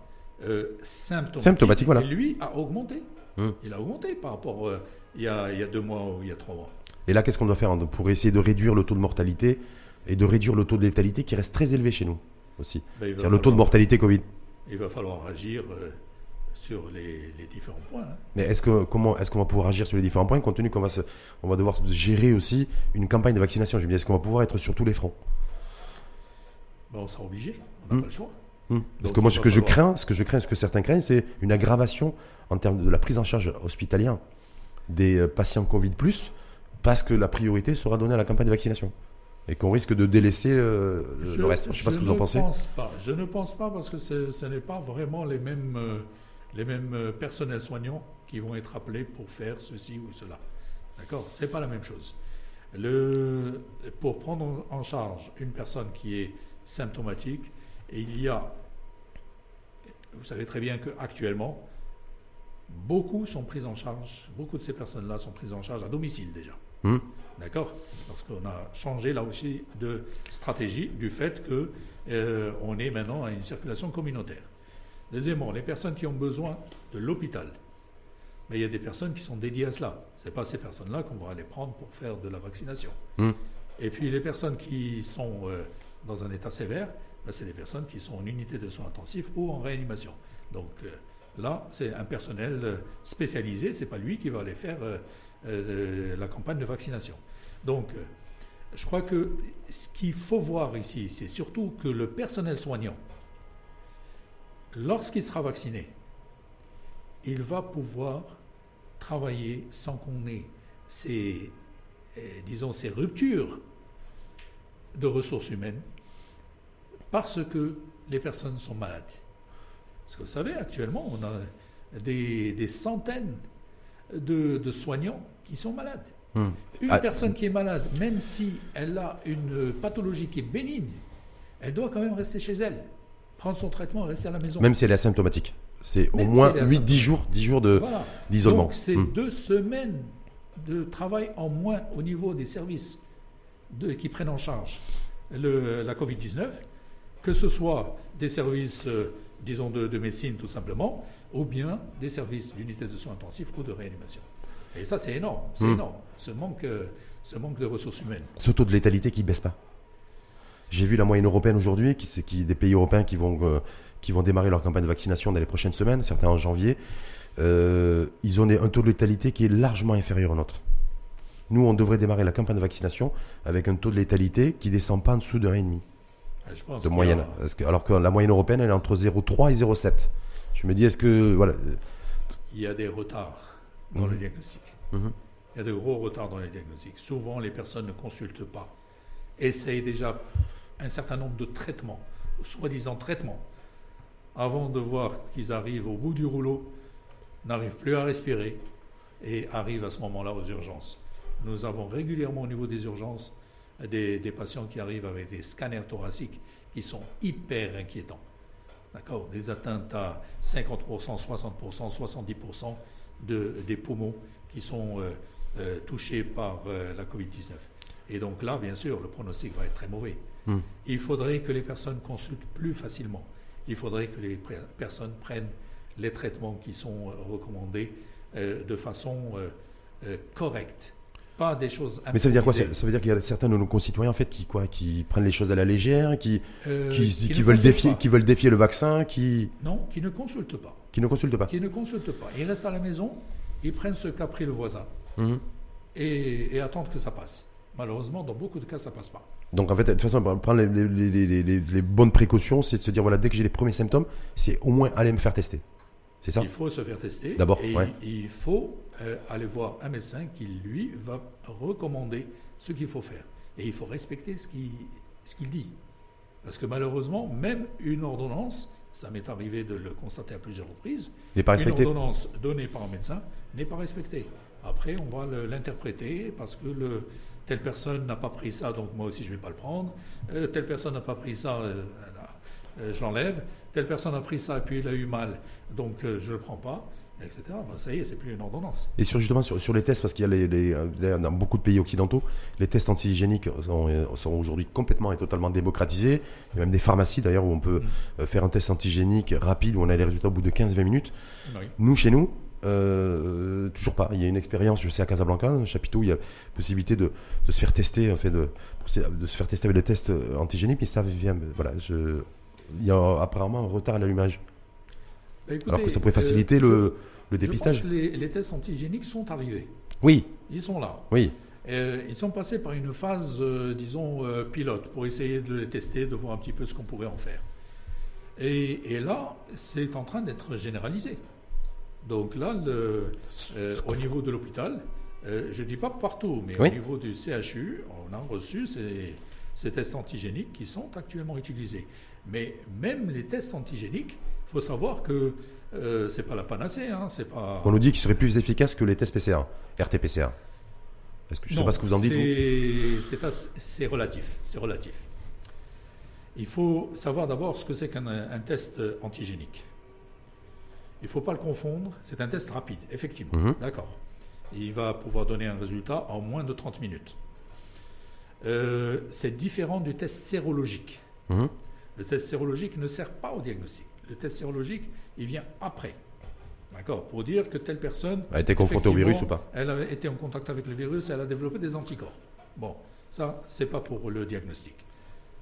euh, symptomatiques, voilà. lui, a augmenté. Hum. Il a augmenté par rapport euh, il, y a, il y a deux mois ou il y a trois mois. Et là, qu'est-ce qu'on doit faire hein, pour essayer de réduire le taux de mortalité et de réduire le taux de létalité qui reste très élevé chez nous aussi Ben, C'est-à-dire le taux de mortalité Covid. Il va falloir agir euh, sur les, les différents points. hein. Mais est-ce que comment est-ce qu'on va pouvoir agir sur les différents points compte tenu qu'on va se, on va devoir gérer aussi une campagne de vaccination? Je me dis est-ce qu'on va pouvoir être sur tous les fronts? Ben, on sera obligé, on n'a Hum. pas le choix. Hmm. Parce Donc, que moi ce que je crains, ce que je crains, ce que certains craignent, c'est une aggravation en termes de la prise en charge hospitalière des euh, patients Covid parce que la priorité sera donnée à la campagne de vaccination et qu'on risque de délaisser euh, le- reste. Je ne sais pas ce que vous en ne pensez. Pense pas. Je ne pense pas parce que ce ce n'est pas vraiment les mêmes, euh, les mêmes euh, personnels soignants qui vont être appelés pour faire ceci ou cela. D'accord? C'est pas la même chose. Le, pour prendre en charge une personne qui est symptomatique, et il y a, vous savez très bien qu'actuellement, beaucoup sont prises en charge, beaucoup de ces personnes-là sont prises en charge à domicile déjà. Hmm. D'accord Parce qu'on a changé là aussi de stratégie du fait que euh, on est maintenant à une circulation communautaire. Deuxièmement, les personnes qui ont besoin de l'hôpital, mais il y a des personnes qui sont dédiées à cela. Ce n'est pas ces personnes-là qu'on va aller prendre pour faire de la vaccination. Hmm. Et puis les personnes qui sont euh, dans un état sévère, ben, c'est des personnes qui sont en unité de soins intensifs ou en réanimation. Donc euh, là, c'est un personnel euh, spécialisé, c'est pas lui qui va aller faire euh, euh, la campagne de vaccination. Donc, euh, je crois que ce qu'il faut voir ici, c'est surtout que le personnel soignant, lorsqu'il sera vacciné, il va pouvoir travailler sans qu'on ait ces, disons, ces ruptures de ressources humaines parce que les personnes sont malades. Parce que vous savez, actuellement, on a des, centaines de soignants qui sont malades. Hmm. Une Ah, personne qui est malade, même si elle a une pathologie qui est bénigne, elle doit quand même rester chez elle, prendre son traitement et rester à la maison. Même si elle est asymptomatique. C'est au si moins est 8-10 jours, 10 jours Voilà. d'isolement. Donc, c'est Hmm. deux semaines de travail en moins au niveau des services de- qui prennent en charge le- la Covid-19, que ce soit des services, euh, disons, de, de médecine tout simplement, ou bien des services d'unité de soins intensifs ou de réanimation. Et ça, c'est énorme. C'est Hmm. énorme. Ce manque, euh, ce manque de ressources humaines. ce taux de létalité qui baisse pas. J'ai vu la moyenne européenne aujourd'hui, qui, qui des pays européens qui vont euh, qui vont démarrer leur campagne de vaccination dans les prochaines semaines, certains en janvier. Euh, ils ont un taux de létalité qui est largement inférieur au nôtre. Nous, on devrait démarrer la campagne de vaccination avec un taux de létalité qui descend pas en dessous de 1,5 Euh, Je pense de moyenne. a- Parce que- alors que la moyenne européenne, elle est entre 0,3 et 0,7. Je me dis, est-ce que voilà, il y a des retards dans Mhm. le diagnostic. Mhm. Il y a de gros retards dans les diagnostics. Souvent, les personnes ne consultent pas, essayent déjà un certain nombre de traitements, soi-disant traitements, avant de voir qu'ils arrivent au bout du rouleau, n'arrivent plus à respirer et arrivent à ce moment-là aux urgences. Nous avons régulièrement au niveau des urgences des, des patients qui arrivent avec des scanners thoraciques qui sont hyper inquiétants. D'accord? Des atteintes à 50%, 60%, 70% de, des poumons qui sont euh, euh, touchés par euh, la Covid-19. Et donc là, bien sûr, le pronostic va être très mauvais. Hmm. Il faudrait que les personnes consultent plus facilement. Il faudrait que les pr- personnes prennent les traitements qui sont recommandés euh, de façon euh, euh, correcte. Pas des choses mais ça veut dire quoi? Ça veut dire qu'il y a certains de nos concitoyens en fait qui quoi, qui prennent les choses à la légère, qui qui, qui qui ne veulent défier, pas. qui veulent défier le vaccin, qui Non, qui ne consultent pas. Qui ne consultent pas. Qui ne consultent pas. Ils restent à la maison, ils prennent ce qu'a pris le voisin Mhm. et, et attendent que ça passe. Malheureusement, dans beaucoup de cas, ça passe pas. Donc en fait, de toute façon, prendre les, les- les- les- les- les bonnes précautions, c'est de se dire voilà, dès que j'ai les premiers symptômes, c'est au moins aller me faire tester. C'est ça Il faut se faire tester. D'abord, ouais. il faut euh, aller voir un médecin qui, lui, va recommander ce qu'il faut faire. Et il faut respecter ce qu'il ce qu'il dit. Parce que malheureusement, même une ordonnance, ça m'est arrivé de le constater à plusieurs reprises, n'est pas une ordonnance donnée par un médecin n'est pas respectée. Après, on va l'interpréter parce que le, telle personne n'a pas pris ça, donc moi aussi je ne vais pas le prendre. Euh, telle personne n'a pas pris ça, euh, euh, je l'enlève. Telle personne a pris ça et puis il a eu mal, donc je ne le prends pas, etc. Ben, ça y est, c'est plus une ordonnance. Et sur, justement sur, sur les tests, parce qu'il y a les, les- euh, dans beaucoup de pays occidentaux, les tests anti-hygiéniques sont, euh, sont aujourd'hui complètement et totalement démocratisés. Il y a même des pharmacies d'ailleurs où on peut euh, faire un test antigénique rapide où on a les résultats au bout de 15-20 minutes. Oui. Nous, chez nous, euh, toujours pas. Il y a une expérience, je sais, à Casablanca, le chapiteau, il y a possibilité de, de se faire tester, en fait, de, de se faire tester avec le test euh, antigénique, mais ça vient, voilà, je, il y a apparemment un retard à l'allumage. Écoutez, Alors que ça pourrait euh, faciliter je- le, le je dépistage. pense que les, les tests antigéniques sont arrivés. Oui, Ils sont là. oui. Euh, ils sont passés par une phase, euh, disons, euh, pilote, pour essayer de les tester, de voir un petit peu ce qu'on pourrait en faire. Et, et là, c'est en train d'être généralisé. Donc là, le, au niveau de l'hôpital, je ne dis pas partout, mais Oui. au niveau du CHU, on a reçu ces, ces tests antigéniques qui sont actuellement utilisés. Mais même les tests antigéniques, il faut savoir que euh, c'est pas la panacée, hein, c'est pas. On nous dit qu'ils seraient plus efficaces que les tests PCR, RT-PCR. Est-ce que je ne sais pas ce que vous en dites c'est- relatif. C'est relatif. Il faut savoir d'abord ce que c'est qu'un un test antigénique. Il ne faut pas le confondre. C'est un test rapide, effectivement. Mhm. D'accord. Il va pouvoir donner un résultat en moins de 30 minutes. Euh, c'est différent du test sérologique. Mhm. Le test sérologique ne sert pas au diagnostic. Le test sérologique, il vient après. D'accord? Pour dire que telle personne. A été confrontée au virus ou pas? Elle a été en contact avec le virus, elle a développé des anticorps. Bon, ça, c'est pas pour le diagnostic.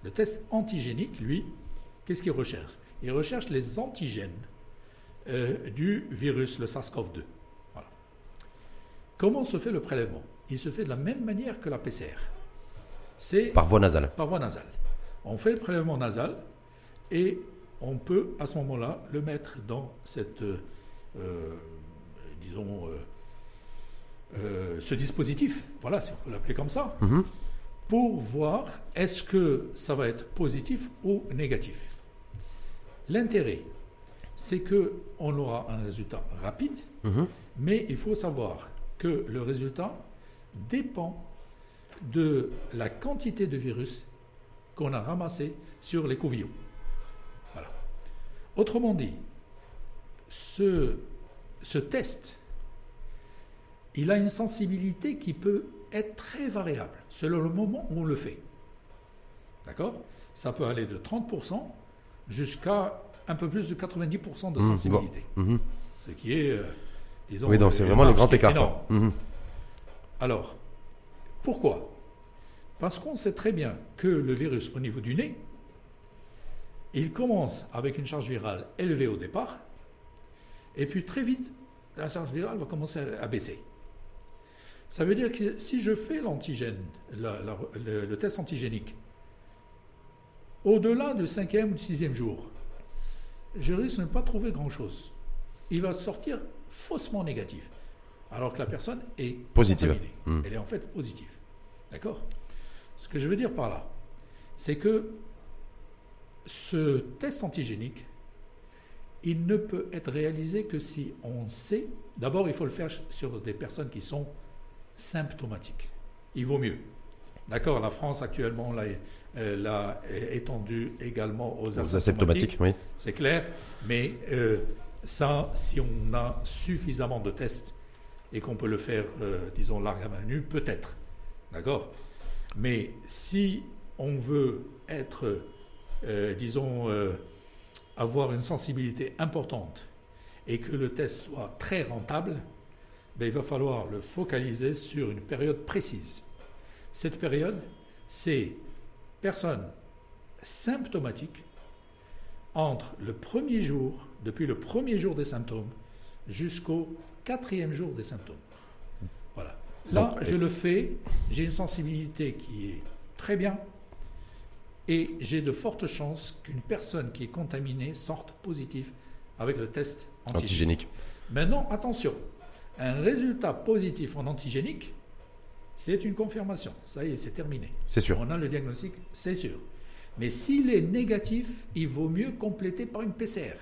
Le test antigénique, lui, qu'est-ce qu'il recherche? Il recherche les antigènes euh, du virus, le SARS-CoV-2. Voilà. Comment se fait le prélèvement? Il se fait de la même manière que la PCR. C'est Par voie nasale. par voie nasale. On fait le prélèvement nasal et on peut à ce moment-là le mettre dans cette, euh, euh, disons, euh, euh, ce dispositif, voilà, si on peut l'appeler comme ça, Mhm. pour voir est-ce que ça va être positif ou négatif. L'intérêt, c'est que on aura un résultat rapide, Mhm. mais il faut savoir que le résultat dépend de la quantité de virus qu'on a ramassé sur les couvillons. Autrement dit, ce, ce test, il a une sensibilité qui peut être très variable selon le moment où on le fait. D'accord? Ça peut aller de 30% jusqu'à un peu plus de 90% de Mmh, sensibilité. Mhm. Ce qui est, euh, disons, Oui, donc c'est vraiment le grand écart. Mhm. Alors, pourquoi? Parce qu'on sait très bien que le virus au niveau du nez, il commence avec une charge virale élevée au départ, et puis très vite, la charge virale va commencer à baisser. Ça veut dire que si je fais l'antigène, la- la- le, le test antigénique, au-delà du cinquième ou du sixième jour, je risque de ne pas trouver grand-chose. Il va sortir faussement négatif, alors que la personne est Positive. Hmm. Elle est en fait positive. D'accord? Ce que je veux dire par là, c'est que ce test antigénique, il ne peut être réalisé que si on sait. D'abord, il faut le faire sur des personnes qui sont symptomatiques. Il vaut mieux. D'accord La France actuellement l'a euh, l'a étendu également aux, Aux asymptomatiques. asymptomatiques, oui. C'est clair, mais euh, ça, si on a suffisamment de tests et qu'on peut le faire, euh, disons, large à main nue, peut-être. D'accord? Mais si on veut être, euh, disons, euh, avoir une sensibilité importante et que le test soit très rentable, ben, il va falloir le focaliser sur une période précise. Cette période, c'est personnes symptomatiques entre le premier jour, depuis le premier jour des symptômes, jusqu'au quatrième jour des symptômes. Voilà. Là, Donc, je le fais, j'ai une sensibilité qui est très bien, et j'ai de fortes chances qu'une personne qui est contaminée sorte positive avec le test antigénique. Antigénique. Maintenant, attention, un résultat positif en antigénique, c'est une confirmation. Ça y est, c'est terminé. C'est sûr. On a le diagnostic, c'est sûr. Mais s'il est négatif, il vaut mieux compléter par une PCR.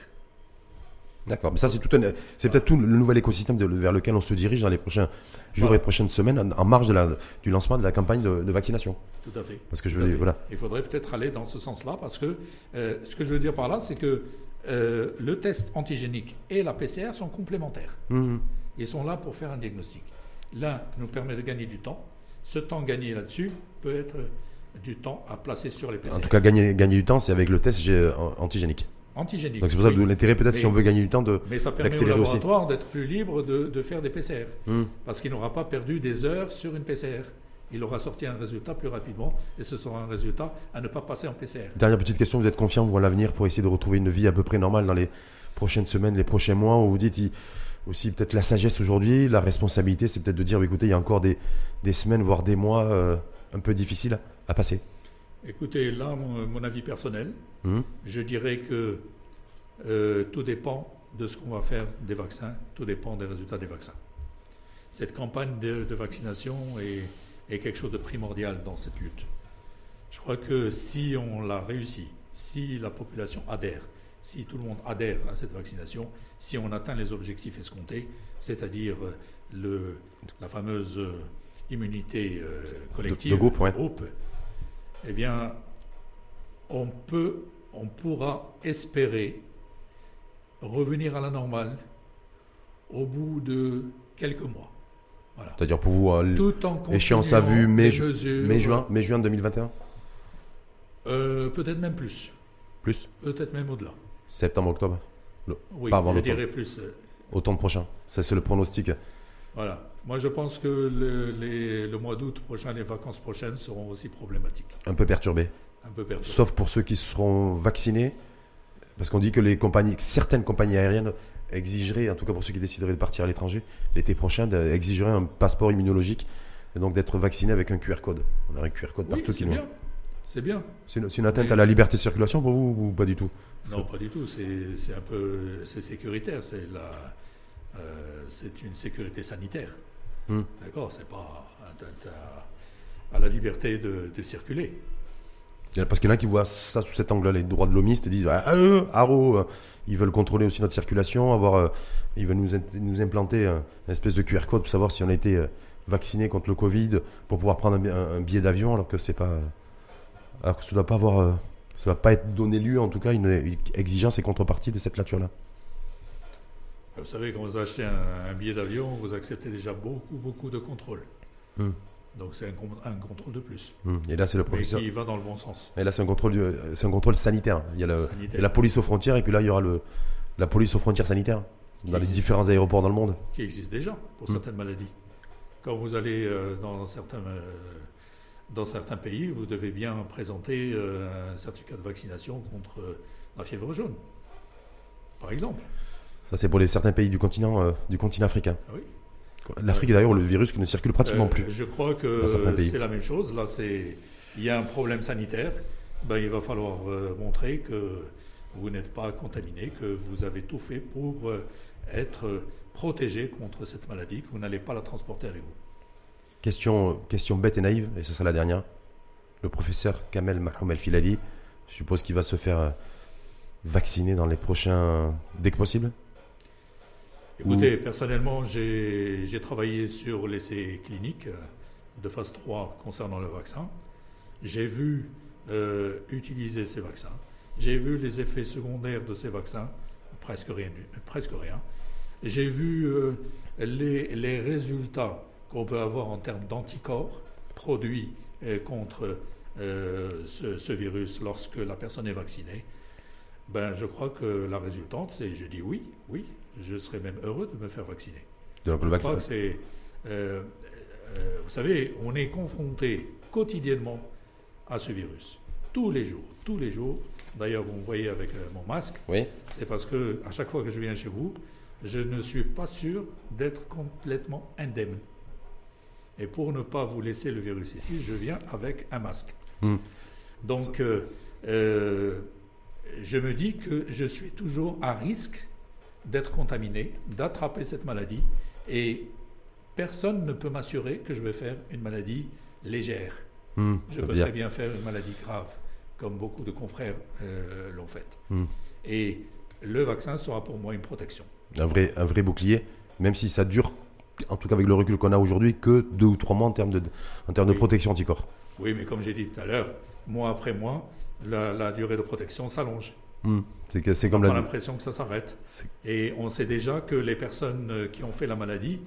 D'accord. Mais ça, c'est tout un- c'est peut-être tout le nouvel écosystème de- vers lequel on se dirige dans les prochains jours Voilà. et prochaines semaines, en, en marge de la, du lancement de la campagne de, de vaccination. Tout à fait. Parce que je veux voilà. Il faudrait peut-être aller dans ce sens-là parce que euh, ce que je veux dire par là, c'est que euh, le test antigénique et la PCR sont complémentaires. Mhm. Ils sont là pour faire un diagnostic. L'un nous permet de gagner du temps. Ce temps gagné là-dessus peut être du temps à placer sur les En PCR. tout cas, gagner, gagner du temps, c'est avec le test G- antigénique. Antigénique. Donc c'est pour ça oui. que l'intérêt, peut-être, si on veut gagner du temps, de. Mais ça permet au laboratoire d'être plus libre de, de faire des PCR. Mhm. Parce qu'il n'aura pas perdu des heures sur une PCR. Il aura sorti un résultat plus rapidement et ce sera un résultat à ne pas passer en PCR. Dernière petite question, vous êtes confiant vous, à l'avenir pour essayer de retrouver une vie à peu près normale dans les prochaines semaines, les prochains mois, où vous dites il- aussi peut-être la sagesse aujourd'hui, la responsabilité, c'est peut-être de dire, écoutez, il y a encore des, des semaines, voire des mois euh, un peu difficiles à passer. Écoutez, là, mon, mon avis personnel, Mhm. je dirais que euh, tout dépend de ce qu'on va faire des vaccins, tout dépend des résultats des vaccins. Cette campagne de, de vaccination est, est quelque chose de primordial dans cette lutte. Je crois que si on l'a réussi, si la population adhère, si tout le monde adhère à cette vaccination, si on atteint les objectifs escomptés, c'est-à-dire euh, le, la fameuse euh, immunité euh, collective, de groupe, ouais. Eh bien, on peut, on pourra espérer revenir à la normale au bout de quelques mois. Voilà. C'est-à-dire pour vous, euh, Tout en échéance à vue, continuant mai, juin, mai, juin 2021 euh, peut-être même plus, Plus peut-être même au-delà. Septembre, octobre? Oui, Pas avant je dirais plus. euh, Automne prochain. Ça, c'est le pronostic. Voilà. Moi, je pense que le, les- le mois d'août prochain, les vacances prochaines seront aussi problématiques, Un peu perturbé. un peu perturbées. Sauf pour ceux qui seront vaccinés. Parce qu'on dit que les compagnies, certaines compagnies aériennes exigeraient, en tout cas pour ceux qui décideraient de partir à l'étranger, l'été prochain, exigeraient un passeport immunologique. Et donc d'être vacciné avec un QR code. On a un QR code Oui, partout qui c'est nous. bien. C'est bien. C'est une, une atteinte Mais- à la liberté de circulation pour vous ou pas du tout? Non, pas du tout. C'est c'est un peu, c'est sécuritaire. C'est la, euh, c'est une sécurité sanitaire. Hmm. D'accord. C'est pas à, la liberté de, de circuler. Parce qu'il y en a qui voient ça sous cet angle-là, les droits de l'homiste, et disent Ah, euh, haro, euh, ils veulent contrôler aussi notre circulation, avoir, euh, ils veulent nous, implanter un, une espèce de QR code pour savoir si on a été euh, vacciné contre le Covid, pour pouvoir prendre un, bi- un- un billet d'avion, alors que c'est pas. euh, Alors que ça ne doit pas avoir. euh, ça doit pas être donné lieu, en tout cas, une, une exigence et contrepartie de cette nature-là. Vous savez, quand vous achetez un, un billet d'avion, vous acceptez déjà beaucoup, beaucoup de contrôles. Hmm. Donc c'est un, con- un contrôle de plus, Hum. Et là, c'est le mais professeur. qui va dans le bon sens. Et là, c'est un contrôle, c'est un contrôle sanitaire. Il y a le- Sanitaire. il y a la police aux frontières, et puis là, il y aura le, la police aux frontières sanitaires dans les différents aéroports dans le monde. qui existe déjà pour Hmm. certaines maladies. Quand vous allez euh, dans, certains, euh, dans certains pays, vous devez bien présenter euh, un certificat de vaccination contre la fièvre jaune, par exemple. Ça, c'est pour les certains pays du continent, euh, du continent africain. Ah oui. L'Afrique, d'ailleurs, le virus qui ne circule pratiquement Euh, plus. Je crois que c'est la même chose. Là, c'est il y a un problème sanitaire. Ben, il va falloir euh, montrer que vous n'êtes pas contaminé, que vous avez tout fait pour être protégé contre cette maladie, que vous n'allez pas la transporter avec vous. Question, question bête et naïve, et ce sera la dernière. Le professeur Kamel Mahmoud El Filali, je suppose qu'il va se faire vacciner dans les prochains. dès que possible? Écoutez, personnellement, j'ai travaillé sur l'essai clinique euh, de phase 3 concernant le vaccin. J'ai vu euh, utiliser ces vaccins. J'ai vu les effets secondaires de ces vaccins, presque rien. Presque rien. J'ai vu euh, les, les résultats qu'on peut avoir en termes d'anticorps produits euh, contre ce, ce virus lorsque la personne est vaccinée. Ben, je crois que la résultante, c'est je dis oui, oui, je serais même heureux de me faire vacciner. Je crois que c'est, euh, euh, vous savez, on est confronté quotidiennement à ce virus, tous les jours, tous les jours. D'ailleurs, vous me voyez avec euh, mon masque, Oui. c'est parce que à chaque fois que je viens chez vous, je ne suis pas sûr d'être complètement indemne. Et pour ne pas vous laisser le virus ici, je viens avec un masque. Hmm. Donc, je me dis que je suis toujours à risque d'être contaminé, d'attraper cette maladie. Et personne ne peut m'assurer que je vais faire une maladie légère. Hmm, Je peux très bien faire une maladie grave, comme beaucoup de confrères euh, l'ont fait. Hmm. Et le vaccin sera pour moi une protection. un vrai, un vrai bouclier, même si ça dure, en tout cas avec le recul qu'on a aujourd'hui, que deux ou trois mois en termes de, en termes de protection anticorps. Oui, mais comme j'ai dit tout à l'heure, mois après mois, la, la durée de protection s'allonge. Hmm, C'est que- c'est comme On a l'impression que ça s'arrête. Et on sait déjà que les personnes euh, qui ont fait la maladie,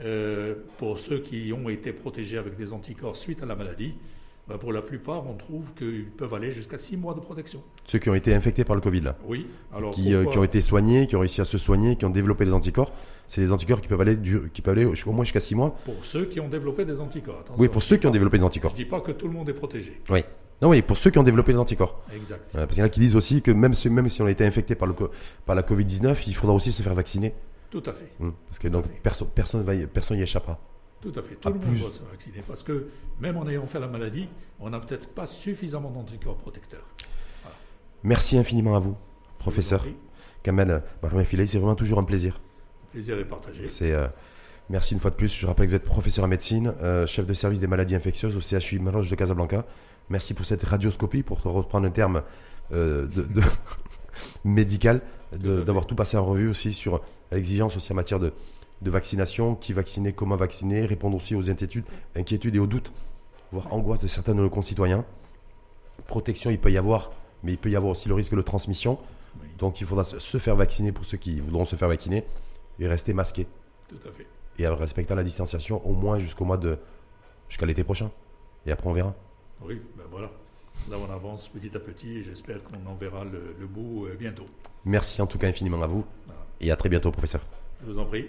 euh, pour ceux qui ont été protégés avec des anticorps suite à la maladie, bah, pour la plupart, on trouve qu'ils peuvent aller jusqu'à six mois de protection. Ceux qui ont été infectés par le Covid, là, Oui, alors qui, euh, qui ont été soignés, qui ont réussi à se soigner, qui ont développé des anticorps, c'est des anticorps qui peuvent aller, du- qui peuvent aller au moins jusqu'à six mois. Pour ceux qui ont développé des anticorps. attention. Oui, pour ceux qui ont développé des Je anticorps. ne dis pas que tout le monde est protégé. Oui. Non, oui, pour ceux qui ont développé des anticorps. Exact. Euh, parce qu'il y en a qui disent aussi que même, si- même si on a été infecté par, le, co- par la Covid-19, il faudra aussi se faire vacciner. Tout à fait. Hmm, Parce que donc, Tout perso- personne va y- personne n'y échappera. Tout à fait. Tout le monde doit se vacciner. Parce que même en ayant fait la maladie, on n'a peut-être pas suffisamment d'anticorps protecteurs. Merci infiniment à vous, professeur. Kamel Benjamin Filay. C'est vraiment toujours un plaisir. Le plaisir est partagé. C'est euh, merci une fois de plus. Je rappelle que vous êtes professeur en médecine, euh, chef de service des maladies infectieuses au CHU Maroche de Casablanca. Merci pour cette radioscopie, pour reprendre un terme euh, de, de- médical, d'avoir tout passé en revue aussi sur l'exigence aussi en matière de, de vaccination, qui vacciner, comment vacciner, répondre aussi aux inquiétudes, inquiétudes et aux doutes, voire angoisses de certains de nos concitoyens. Protection, il peut y avoir, mais il peut y avoir aussi le risque de transmission. Oui, Donc il faudra se- se faire vacciner pour ceux qui voudront se faire vacciner et rester masqués tout à fait. et en respectant la distanciation au moins jusqu'au mois de jusqu'à l'été prochain. Et après on verra. Oui, ben voilà. Là, on avance petit à petit et j'espère qu'on en verra le, le bout euh, bientôt. Merci en tout cas infiniment à vous Voilà. et à très bientôt professeur. Je vous en prie.